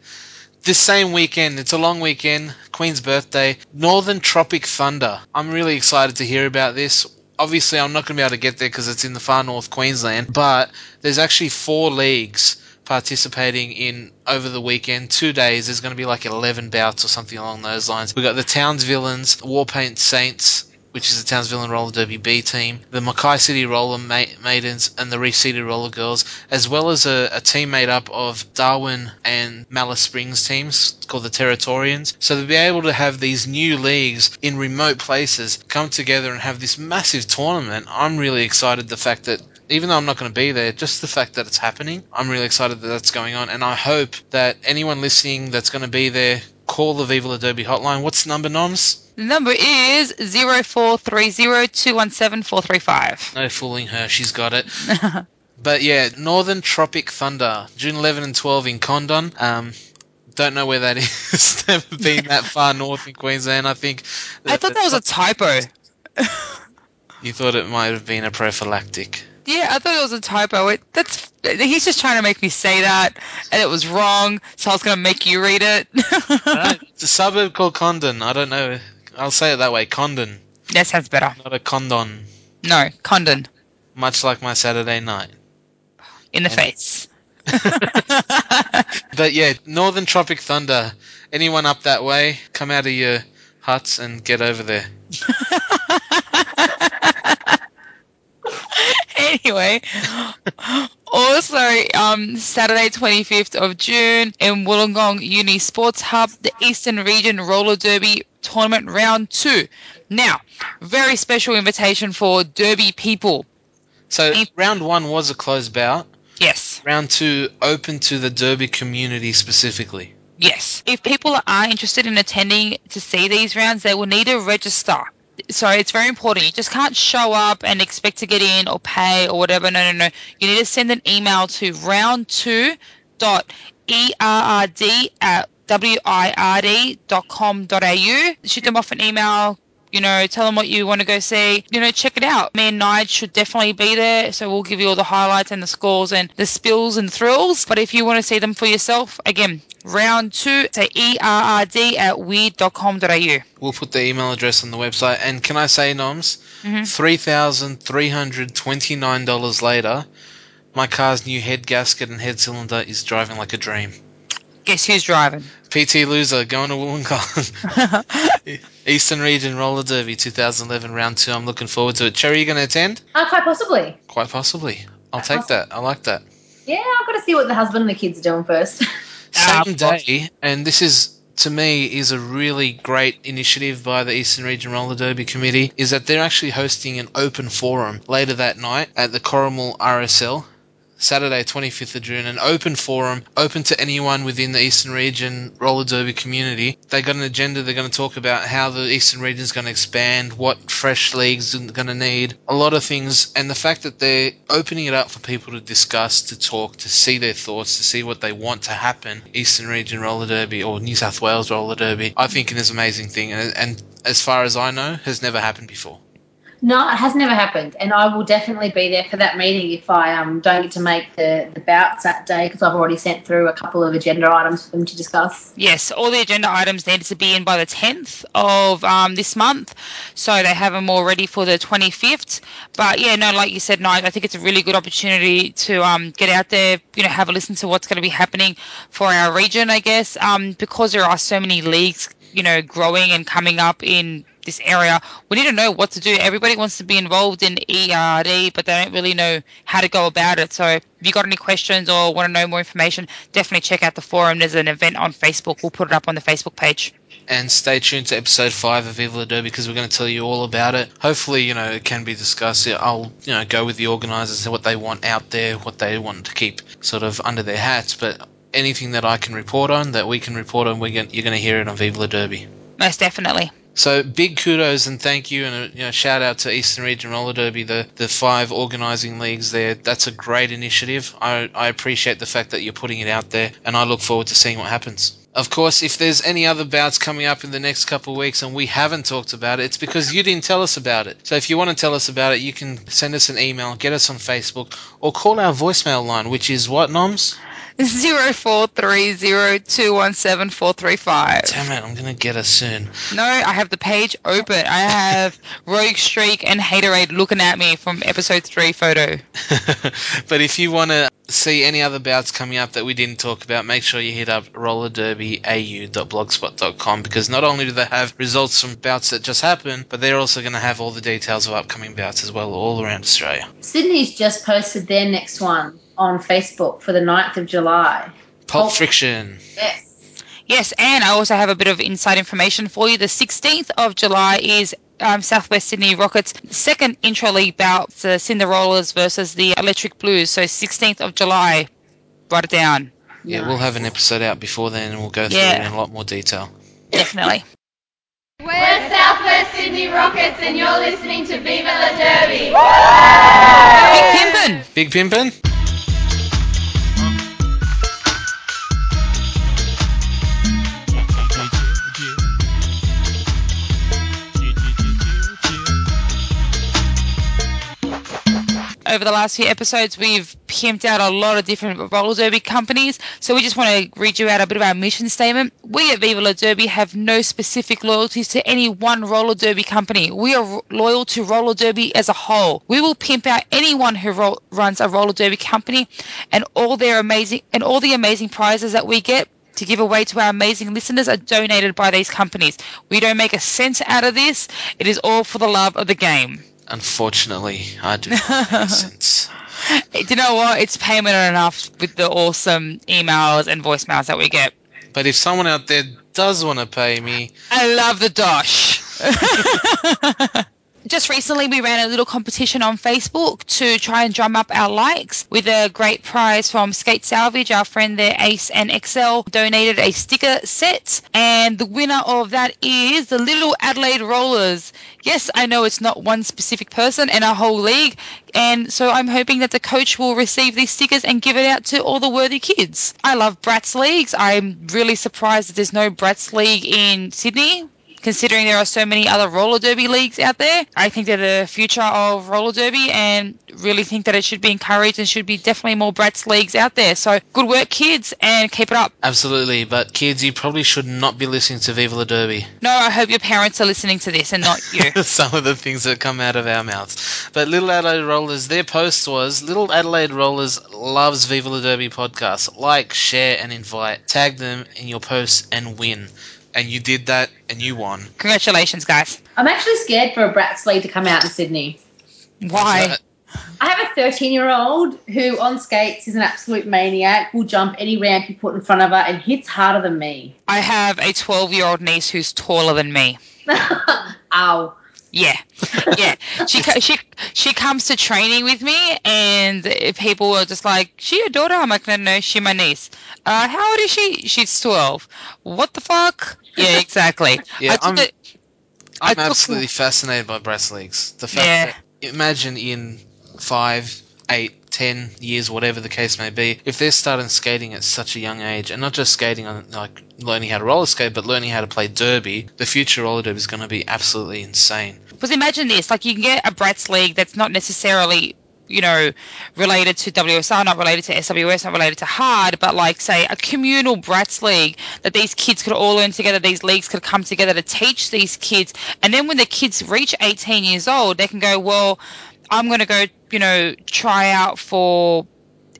this same weekend, it's a long weekend, Queen's birthday, Northern Tropic Thunder. I'm really excited to hear about this. Obviously, I'm not going to be able to get there because it's in the far north Queensland, but there's actually four leagues participating in over the weekend. Two days, there's going to be like 11 bouts or something along those lines. We've got the Towns Villains, Warpaint Saints, which is the Townsville Roller Derby B team, the Mackay City Roller Ma- Maidens, and the Reseeded Roller Girls, as well as a, a team made up of Darwin and Malice Springs teams called the Territorians. So to be able to have these new leagues in remote places come together and have this massive tournament, I'm really excited. The fact that even though I'm not going to be there, just the fact that it's happening, I'm really excited that that's going on. And I hope that anyone listening that's going to be there, call the Viva La Derby hotline. What's the number, Noms? The number is 0430217435. No fooling her, she's got it. but yeah, Northern Tropic Thunder, June 11 and 12 in Condon. Um, don't know where that is. Never been that far north in Queensland. I think. I thought that was a typo. You thought it might have been a prophylactic. Yeah, I thought it was a typo. It, that's he's just trying to make me say that, and it was wrong, so I was going to make you read it. it's a suburb called Condon. I don't know. I'll say it that way. Condon. that sounds better. Not a condon. No, Condon Much like my Saturday night. in the face. But yeah, Northern Tropic Thunder. Anyone up that way, come out of your huts and get over there. anyway, also um, Saturday 25th of June in Wollongong Uni Sports Hub, the Eastern Region Roller Derby Tournament Round 2. Now, very special invitation for Derby people. So if- round one was a closed bout. Yes. Round two open to the Derby community specifically. Yes. If people are interested in attending to see these rounds, they will need to register. So it's very important. You just can't show up and expect to get in or pay or whatever. No, no, no. You need to send an email to round2 dot errd at wird.com.au. Shoot them off an email. You know, tell them what you want to go see. You know, check it out. Me and Nige should definitely be there, so we'll give you all the highlights and the scores and the spills and thrills. But if you want to see them for yourself, again, round two, say ERRD at weird.com.au. We'll put the email address on the website. And can I say, Noms, Mhm. $3,329 later, my car's new head gasket and head cylinder is driving like a dream. Guess who's driving? PT Loser going to Wollongong. Eastern Region Roller Derby 2011 round two. I'm looking forward to it. Cherry, are you going to attend? Uh, quite possibly. Quite possibly. I'll take that. I like that. Yeah, I've got to see what the husband and the kids are doing first. Same day, and this is to me is a really great initiative by the Eastern Region Roller Derby Committee. Is that they're actually hosting an open forum later that night at the Corrimal RSL. Saturday, 25th of June, an open forum, open to anyone within the Eastern Region Roller Derby community. They got an agenda. They're going to talk about how the Eastern Region is going to expand, what fresh leagues are going to need, a lot of things, and the fact that they're opening it up for people to discuss, to talk, to see their thoughts, to see what they want to happen. Eastern Region Roller Derby or New South Wales Roller Derby, I think is an amazing thing, and, and as far as I know, has never happened before. No, it has never happened, and I will definitely be there for that meeting if I um, don't get to make the, the bouts that day because I've already sent through a couple of agenda items for them to discuss. Yes, all the agenda items needed to be in by the 10th of um, this month, so they have them all ready for the 25th. But yeah, no, like you said, Nige, I think it's a really good opportunity to um, get out there, you know, have a listen to what's going to be happening for our region, I guess, um, because there are so many leagues, you know, growing and coming up in this area. We need to know what to do. Everybody wants to be involved in ERD, but they don't really know how to go about it. So if you got any questions or want to know more information, definitely check out the forum. There's an event on Facebook. We'll put it up on the Facebook page. and stay tuned to episode five of Viva La Derby because we're going to tell you all about it. Hopefully, you know, it can be discussed. I'll, you know, go with the organisers and what they want out there, what they want to keep sort of under their hats. But anything that I can report on, that we can report on, we're going, you're going to hear it on Viva La Derby. Most definitely. So big kudos and thank you and a you know, shout out to Eastern Region Roller Derby, the, the five organising leagues there. That's a great initiative. I, I appreciate the fact that you're putting it out there and I look forward to seeing what happens. Of course, if there's any other bouts coming up in the next couple of weeks and we haven't talked about it, it's because you didn't tell us about it. So if you want to tell us about it, you can send us an email, get us on Facebook, or call our voicemail line, which is what, Noms? Zero four three zero two one seven four three five. Damn it, I'm going to get us soon. No, I have the page open. I have Rogue Streak and Haterade looking at me from episode three photo. but if you want to see any other bouts coming up that we didn't talk about, make sure you hit up rollerderbyau.blogspot.com because not only do they have results from bouts that just happened, but they're also going to have all the details of upcoming bouts as well all around Australia. Sydney's just posted their next one on Facebook for the 9th of July. Pulp Friction. Yes. Yes, and I also have a bit of inside information for you. The 16th of July is um, Southwest Sydney Rockets' second intra league bout, the Cinderollas versus the Electric Blues. So 16th of July, write it down. Yeah, we'll have an episode out before then and we'll go through Yeah. it in a lot more detail. Definitely. We're Southwest Sydney Rockets and you're listening to Viva la Derby. Big Pimpin'! Big Pimpin'? Over the last few episodes, we've pimped out a lot of different roller derby companies. So we just want to read you out a bit of our mission statement. We at Viva La Derby have no specific loyalties to any one roller derby company. We are loyal to roller derby as a whole. We will pimp out anyone who ro- runs a roller derby company and all their amazing and all the amazing prizes that we get to give away to our amazing listeners are donated by these companies. We don't make a cent out of this. It is all for the love of the game. Unfortunately, I do sense. Do you know what? It's payment enough with the awesome emails and voicemails that we get. But if someone out there does want to pay me, I love the dosh. Just recently, we ran a little competition on Facebook to try and drum up our likes with a great prize from Skate Salvage. Our friend there, Ace and Excel, donated a sticker set, and the winner of that is the Little Adelaide Rollers. Yes, I know it's not one specific person and a whole league, and so I'm hoping that the coach will receive these stickers and give it out to all the worthy kids. I love Brats leagues. I'm really surprised that there's no Brats league in Sydney considering there are so many other roller derby leagues out there. I think they're the future of roller derby and really think that it should be encouraged and should be definitely more Brats leagues out there. So good work, kids, and keep it up. absolutely. But kids, you probably should not be listening to Viva la Derby. No, I hope your parents are listening to this and not you. Some of the things that come out of our mouths. But Little Adelaide Rollers, their post was Little Adelaide Rollers loves Viva la Derby podcast. Like, share, and invite. Tag them in your posts and win. And you did that, and you won. Congratulations, guys. I'm actually scared for a Brats league to come out in Sydney. Why? I have a 13 year old who on skates is an absolute maniac, will jump any ramp you put in front of her and hits harder than me. I have a 12 year old niece who's taller than me. Ow. Yeah, yeah. She she she comes to training with me, and people are just like, "She your daughter?" I'm like, "No, no, she my niece." Uh, how old is she? She's twelve. What the fuck? Yeah, exactly. Yeah, I took I'm- it- I I'm took- absolutely fascinated by breast leagues. The fact Yeah. that imagine in five, eight, ten years, whatever the case may be, if they're starting skating at such a young age, and not just skating on like learning how to roller skate, but learning how to play derby, the future roller derby is going to be absolutely insane. Because imagine this: like you can get a Brats league that's not necessarily, you know, related to WSR, not related to SWS, not related to hard, but like say a communal brats league that these kids could all learn together. These leagues could come together to teach these kids, and then when the kids reach 18 years old, they can go, well, I'm going to go, you know, try out for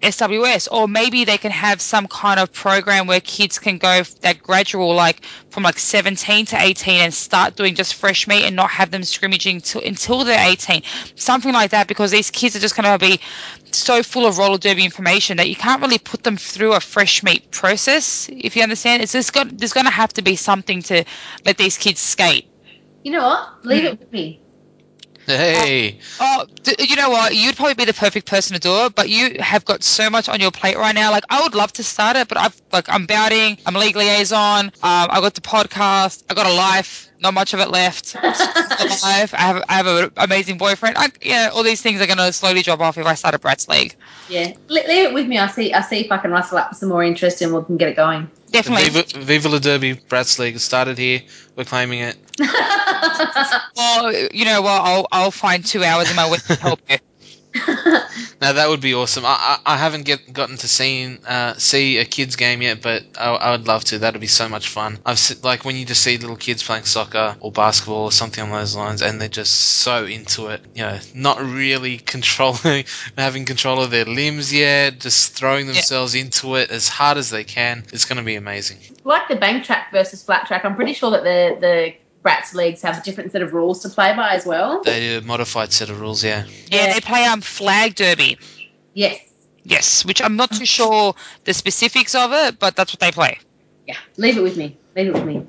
SWS, or maybe they can have some kind of program where kids can go that gradual, like from like 17 to 18, and start doing just fresh meat and not have them scrimmaging till, until they're 18, something like that, because these kids are just going to be so full of roller derby information that you can't really put them through a fresh meat process. If you understand, it's just got there's going to have to be something to let these kids skate. You know what? Leave it with me. Hey, Oh, d- you know what? You'd probably be the perfect person to do it, but you have got so much on your plate right now. Like, I would love to start it, but I've like I'm bouting, I'm a league liaison, um, I got the podcast, I got a life, not much of it left. I have I have an amazing boyfriend. I, yeah, all these things are gonna slowly drop off if I start a Brats league. Yeah. Le- leave it with me. I'll see I'll see if I can rustle up some more interest and we can get it going. Definitely. Viva, Viva la Derby Brats League started here. We're claiming it. Well, you know what? I'll I'll find two hours in my week to help you. Now that would be awesome. I I, I haven't get gotten to see uh, see a kids game yet, but I, I would love to. That'd be so much fun. I've se- like when you just see little kids playing soccer or basketball or something on those lines, and they're just so into it. You know, not really controlling, having control of their limbs yet, just throwing themselves into it as hard as they can. It's going to be amazing. like the bank track versus flat track, I'm pretty sure that the the Brats leagues have a different set of rules to play by as well. They do a modified set of rules, yeah. Yeah, they play um flag derby. Yes. Yes, which I'm not too sure the specifics of it, but that's what they play. Yeah, leave it with me. Leave it with me.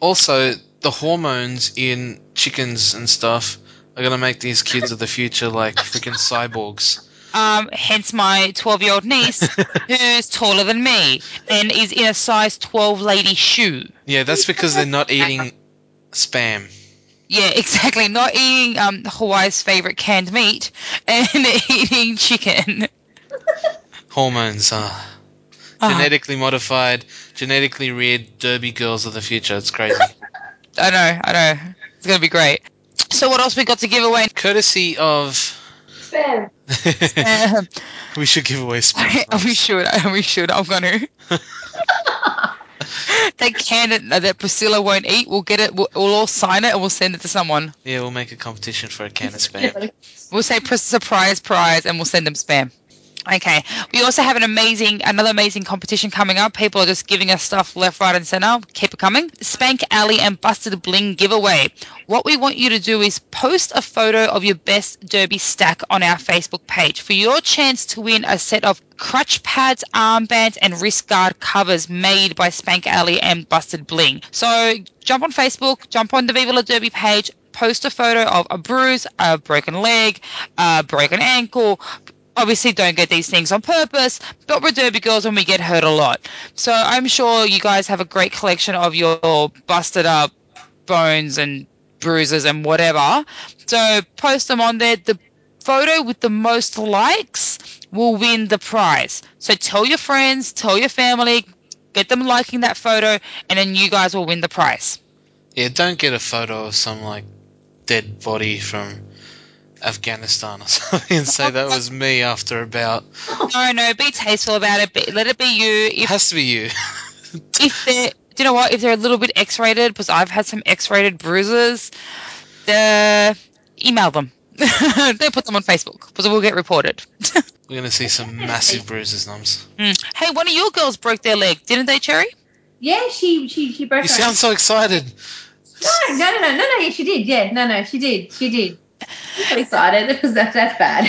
Also, the hormones in chickens and stuff are going to make these kids of the future like freaking cyborgs. Um, hence my 12 year old niece, who's taller than me and is in a size 12 lady shoe. Yeah, that's because they're not eating spam. Yeah, exactly. Not eating um, Hawaii's favorite canned meat and eating chicken. Hormones are genetically modified, genetically reared derby girls of the future. It's crazy. I know, I know. It's going to be great. So, what else we got to give away? Courtesy of. Spam. we should give away spam. we should. We should. I'm going to. that can that, that Priscilla won't eat, we'll get it. We'll, we'll all sign it and we'll send it to someone. Yeah, we'll make a competition for a can of spam. We'll say pr- surprise prize and we'll send them spam. Okay. We also have an amazing, another amazing competition coming up. People are just giving us stuff left, right, and center. Keep it coming. Spank Alley and Busted Bling giveaway. What we want you to do is post a photo of your best derby stack on our Facebook page for your chance to win a set of crutch pads, armbands, and wrist guard covers made by Spank Alley and Busted Bling. So jump on Facebook, jump on the Viva La Derby page, post a photo of a bruise, a broken leg, a broken ankle. Obviously, don't get these things on purpose, but we're derby girls and we get hurt a lot. So I'm sure you guys have a great collection of your busted up bones and bruises and whatever. So post them on there. The photo with the most likes will win the prize. So tell your friends, tell your family, get them liking that photo, and then you guys will win the prize. Yeah, don't get a photo of some like dead body from Afghanistan or something and say that was me after about. No, no, be tasteful about it. Be, let it be you. If, It has to be you. if they're, do you know what? If they're a little bit X-rated, because I've had some X-rated bruises, uh, email them. Don't put them on Facebook, because it will get reported. We're gonna see some massive bruises, Noms. Mm. Hey, one of your girls broke their leg, didn't they, Cherry? Yeah, she she she broke. You her sound so excited. No, no, no, no, no, no. Yeah, she did. Yeah, no, no, she did. She did. Excited because that's that's bad.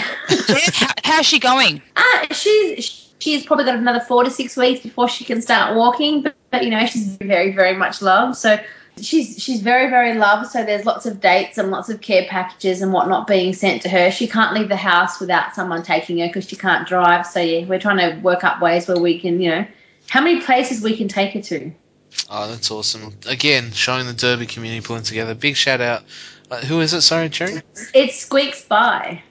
How, how's she going? Uh, she's she's probably got another four to six weeks before she can start walking. But, but you know, she's very very much loved. So she's she's very very loved. So there's lots of dates and lots of care packages and whatnot being sent to her. She can't leave the house without someone taking her because she can't drive. So yeah, we're trying to work up ways where we can you know how many places we can take her to. Oh, that's awesome. Again, showing the Derby community pulling together. Big shout out. Uh, who is it? Sorry, Cherry? It's Squeaks by.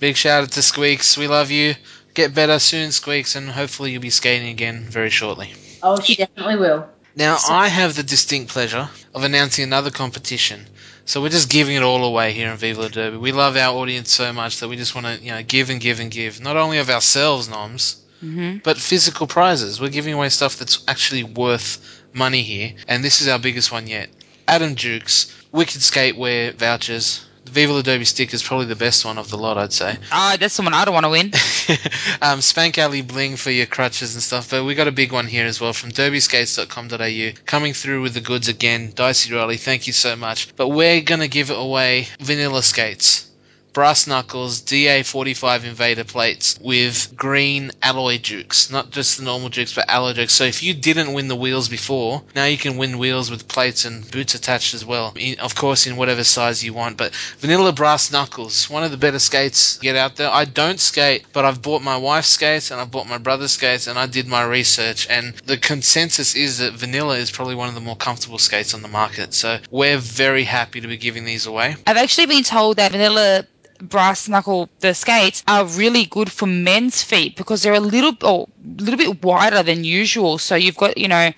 Big shout out to Squeaks. We love you. Get better soon, Squeaks, and hopefully you'll be skating again very shortly. Oh, she definitely will. Now, I have the distinct pleasure of announcing another competition. So we're just giving it all away here in Viva La Derby. We love our audience so much that we just want to, you know, give and give and give. Not only of ourselves, noms, Mm-hmm. but physical prizes. We're giving away stuff that's actually worth money here, and this is our biggest one yet. Atom Dukes, Wicked Skatewear vouchers. The Viva La Derby stick is probably the best one of the lot, I'd say. Ah, that's the one I don't want to win. um, Spank Alley bling for your crutches and stuff, but we got a big one here as well from derbyskates.com.au. Coming through with the goods again. Dicey Riley, thank you so much. But we're going to give it away vanilla skates. Brass knuckles, DA45 invader plates with green alloy jukes. Not just the normal jukes, but alloy jukes. So if you didn't win the wheels before, now you can win wheels with plates and boots attached as well. In, of course, in whatever size you want. But vanilla brass knuckles, one of the better skates get out there. I don't skate, but I've bought my wife's skates and I've bought my brother's skates and I did my research. And the consensus is that vanilla is probably one of the more comfortable skates on the market. So we're very happy to be giving these away. I've actually been told that vanilla brass knuckle the skates are really good for men's feet because they're a little or little bit wider than usual. So you've got you know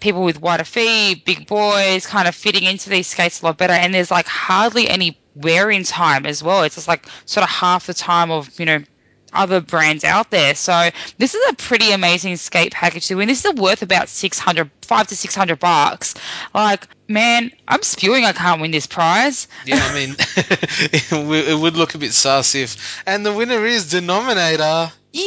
people with wider feet, big boys, kind of fitting into these skates a lot better. And there's like hardly any wearing time as well. It's just like sort of half the time of you know other brands out there. So this is a pretty amazing skate package to win. This is worth about 600, five to 600 bucks. Like, man, I'm spewing I can't win this prize. Yeah, I mean, it would look a bit sassy if. And the winner is Denominator. Yay!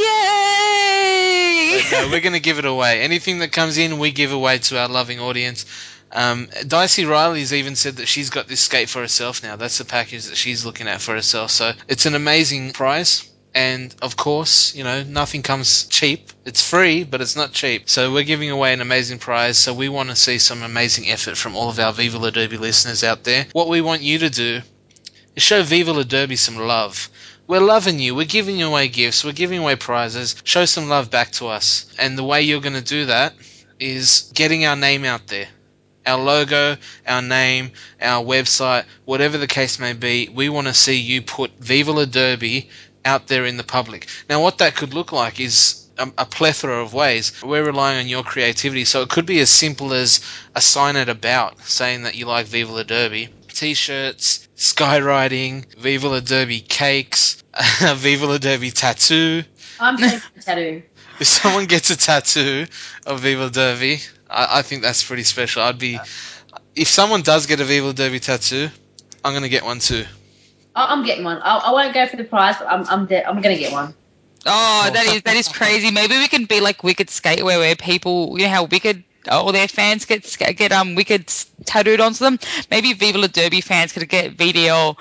No, we're going to give it away. Anything that comes in, we give away to our loving audience. Um, Dicey Riley's even said that she's got this skate for herself now. That's the package that she's looking at for herself. So it's an amazing prize. And of course, you know, nothing comes cheap. It's free, but it's not cheap. So we're giving away an amazing prize. So we want to see some amazing effort from all of our Viva La Derby listeners out there. What we want you to do is show Viva La Derby some love. We're loving you. We're giving away gifts. We're giving away prizes. Show some love back to us. And the way you're going to do that is getting our name out there. Our logo, our name, our website, whatever the case may be, we want to see you put Viva La Derby out there in the public. Now, what that could look like is a, a plethora of ways. We're relying on your creativity, so it could be as simple as a sign at about saying that you like Viva La Derby, t-shirts, skywriting, Viva La Derby cakes, a Viva La Derby tattoo. I'm taking a tattoo. If someone gets a tattoo of Viva La Derby, I, I think that's pretty special. I'd be, if someone does get a Viva La Derby tattoo, I'm gonna get one too. I- I'm getting one. I, I won't go for the prize, but I'm I'm, de- I'm gonna get one. Oh, that is that is crazy. Maybe we can be like Wicked Skatewear, where people, you know how Wicked, all their fans get get um Wicked tattooed onto them. Maybe Viva La Derby fans could get VDL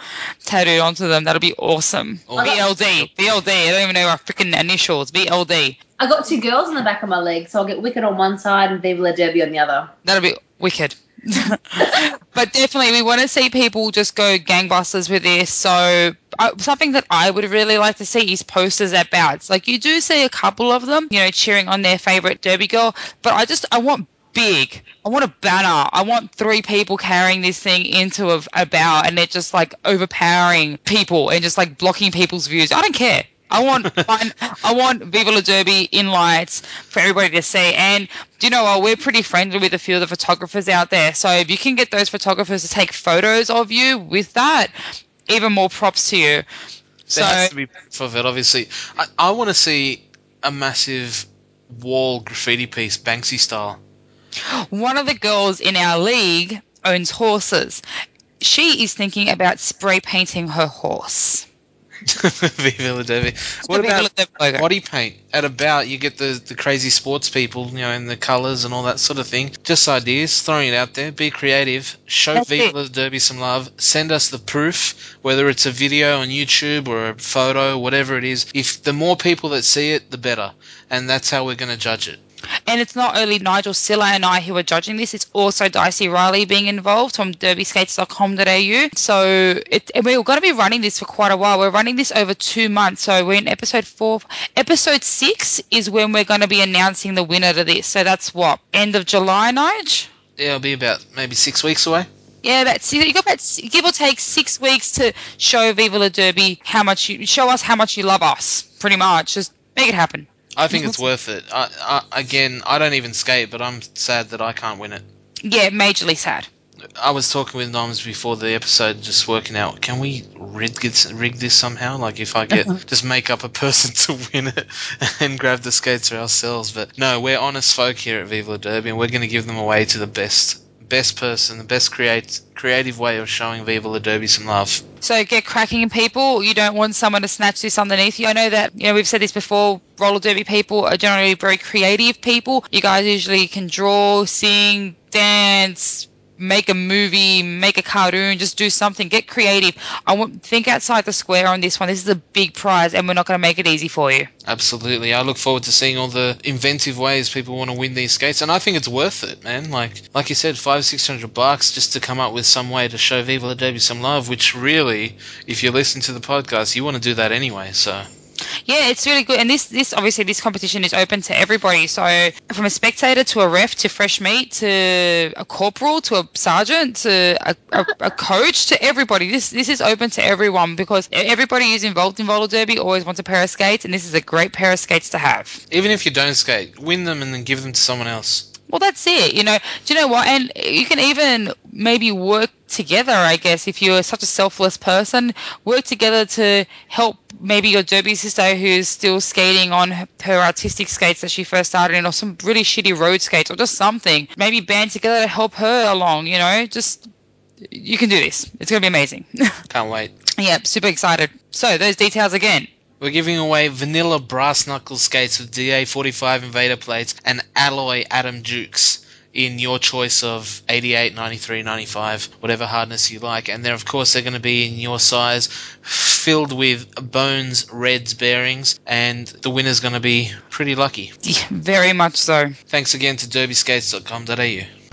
tattooed onto them. That'll be awesome. Oh, VLD, VLD. I don't even know our freaking initials. VLD. I got two girls in the back of my leg, so I'll get Wicked on one side and Viva La Derby on the other. That'll be wicked. but definitely, we want to see people just go gangbusters with this. So, uh, something that I would really like to see is posters at bouts. Like, you do see a couple of them, you know, cheering on their favorite Derby girl, but I just, I want big. I want a banner. I want three people carrying this thing into a, a and they're just like overpowering people and just like blocking people's views. I don't care. I want fun, I want Viva La Derby in lights for everybody to see. And do you know what? We're pretty friendly with a few of the photographers out there. So if you can get those photographers to take photos of you with that, even more props to you. There So has to be proof of it, obviously. I, I want to see a massive wall graffiti piece, Banksy style. one of the girls in our league owns horses. She is thinking about spray painting her horse. Viva La Derby. What about body paint? At about, you get the, the crazy sports people, you know, and the colours and all that sort of thing. Just ideas, throwing it out there. Be creative. Show That's Viva it. Derby some love. Send us the proof, whether it's a video on YouTube or a photo, whatever it is. If the more people that see it, the better. And that's how we're going to judge it. And it's not only Nigel Silla and I who are judging this, it's also Dicey Riley being involved from derbyskates.com.au. So it, and we're going to be running this for quite a while. We're running this over two months. So we're in episode four. Episode six is when we're going to be announcing the winner to this. So that's what? End of July, Nige? Yeah, it'll be about maybe six weeks away. Yeah, that's you got about give or take six weeks to show Viva La Derby how much you show us how much you love us. Pretty much, just make it happen. I think it's worth it. I, I, again, I don't even skate, but I'm sad that I can't win it. Yeah, majorly sad. I was talking with Noms before the episode, just working out. Can we rig this, rig this somehow? Like if I get just make up a person to win it and grab the skates for ourselves. But no, we're honest folk here at Viva La Derby, and we're going to give them away to the best, best person, the best create creative way of showing Viva La Derby some love. So get cracking, people. You don't want someone to snatch this underneath you. I know that you know we've said this before. Roller derby people are generally very creative people. You guys usually can draw, sing, dance, make a movie, make a cartoon, just do something. Get creative. I want think outside the square on this one. This is a big prize, and we're not going to make it easy for you. Absolutely. I look forward to seeing all the inventive ways people want to win these skates, and I think it's worth it, man. Like, like you said, five, six hundred bucks just to come up with some way to show Viva La Derby some love. Which really, if you listen to the podcast, you want to do that anyway. So Yeah, it's really good, and this this obviously this competition is open to everybody. So from a spectator to a ref to fresh meat to a corporal to a sergeant to a, a, a coach to everybody. This this is open to everyone because everybody who's involved in roller derby always wants a pair of skates, and this is a great pair of skates to have. Even if you don't skate, win them and then give them to someone else. Well, that's it. You know, do you know what? And you can even maybe work together. I guess if you're such a selfless person, work together to help maybe your derby sister who's still skating on her her artistic skates that she first started in, or some really shitty road skates, or just something. Maybe band together to help her along. You know, just you can do this. It's gonna be amazing. Can't wait. yep, super excited. So those details again. We're giving away vanilla brass knuckle skates with DA45 Invader plates and alloy Atom Dukes in your choice of 88, 93, 95, whatever hardness you like. And they're, of course, they're going to be in your size, filled with bones, reds, bearings, and the winner's going to be pretty lucky. Very much so. Thanks again to derbyskates.com.au.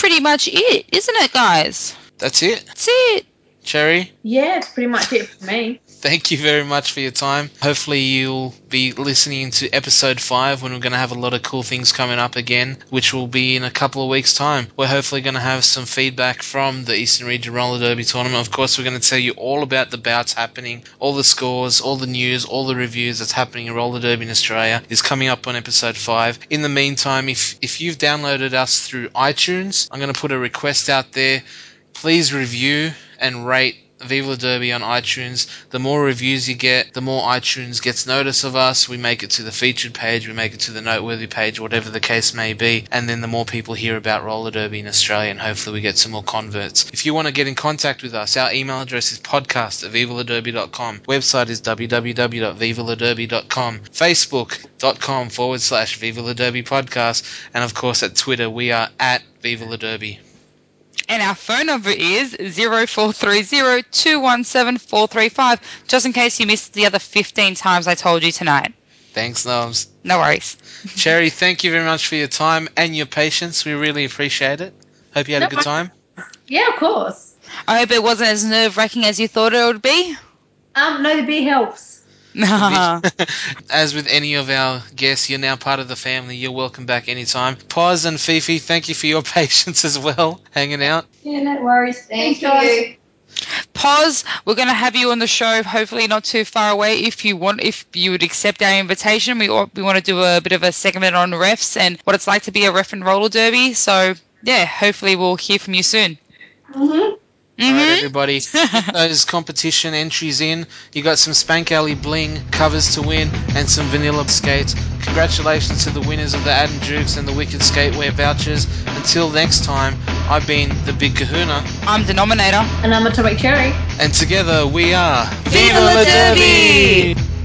pretty much it, isn't it, guys? That's it. That's it. Cherry, Yeah, it's pretty much it for me. Thank you very much for your time. Hopefully, you'll be listening to episode 5 when we're going to have a lot of cool things coming up again, which will be in a couple of weeks' time. We're hopefully going to have some feedback from the Eastern Region Roller Derby tournament. Of course, we're going to tell you all about the bouts happening, all the scores, all the news, all the reviews that's happening in Roller Derby in Australia is coming up on episode 5. In the meantime, if, if you've downloaded us through iTunes, I'm going to put a request out there please review and rate Viva Derby on iTunes. The more reviews you get, the more iTunes gets notice of us. We make it to the featured page, we make it to the noteworthy page, whatever the case may be. And then the more people hear about roller derby in Australia, and hopefully we get some more converts. If you want to get in contact with us, our email address is podcast at vivaladerby.com. Website is www.vivaladerby.com. Facebook.com forward slash Viva podcast. And of course at Twitter, we are at Viva. And our phone number is 0430-217-435, just in case you missed the other 15 times I told you tonight. Thanks, Noms. No worries. Cherry, thank you very much for your time and your patience. We really appreciate it. Hope you had a good time. Yeah, of course. I hope it wasn't as nerve-wracking as you thought it would be. Um, no, the beer helps. As with any of our guests, you're now part of the family. You're welcome back anytime. Paz and Fifi, thank you for your patience as well, hanging out. Yeah, no worries. Thank Thanks, guys. you. Paz. We're going to have you on the show, hopefully not too far away. If you want, if you would accept our invitation, we al- we want to do a bit of a segment on refs and what it's like to be a ref in roller derby. So yeah, hopefully we'll hear from you soon. Mm-hmm. All right, mm-hmm. everybody. Get those competition entries in. You got some Spank Alley bling covers to win and some vanilla skates. Congratulations to the winners of the Atom Jukes and the Wicked Skatewear vouchers. Until next time, I've been the Big Kahuna, I'm Denominator. And I'm Atomic Cherry. and together we are Viva la Derby!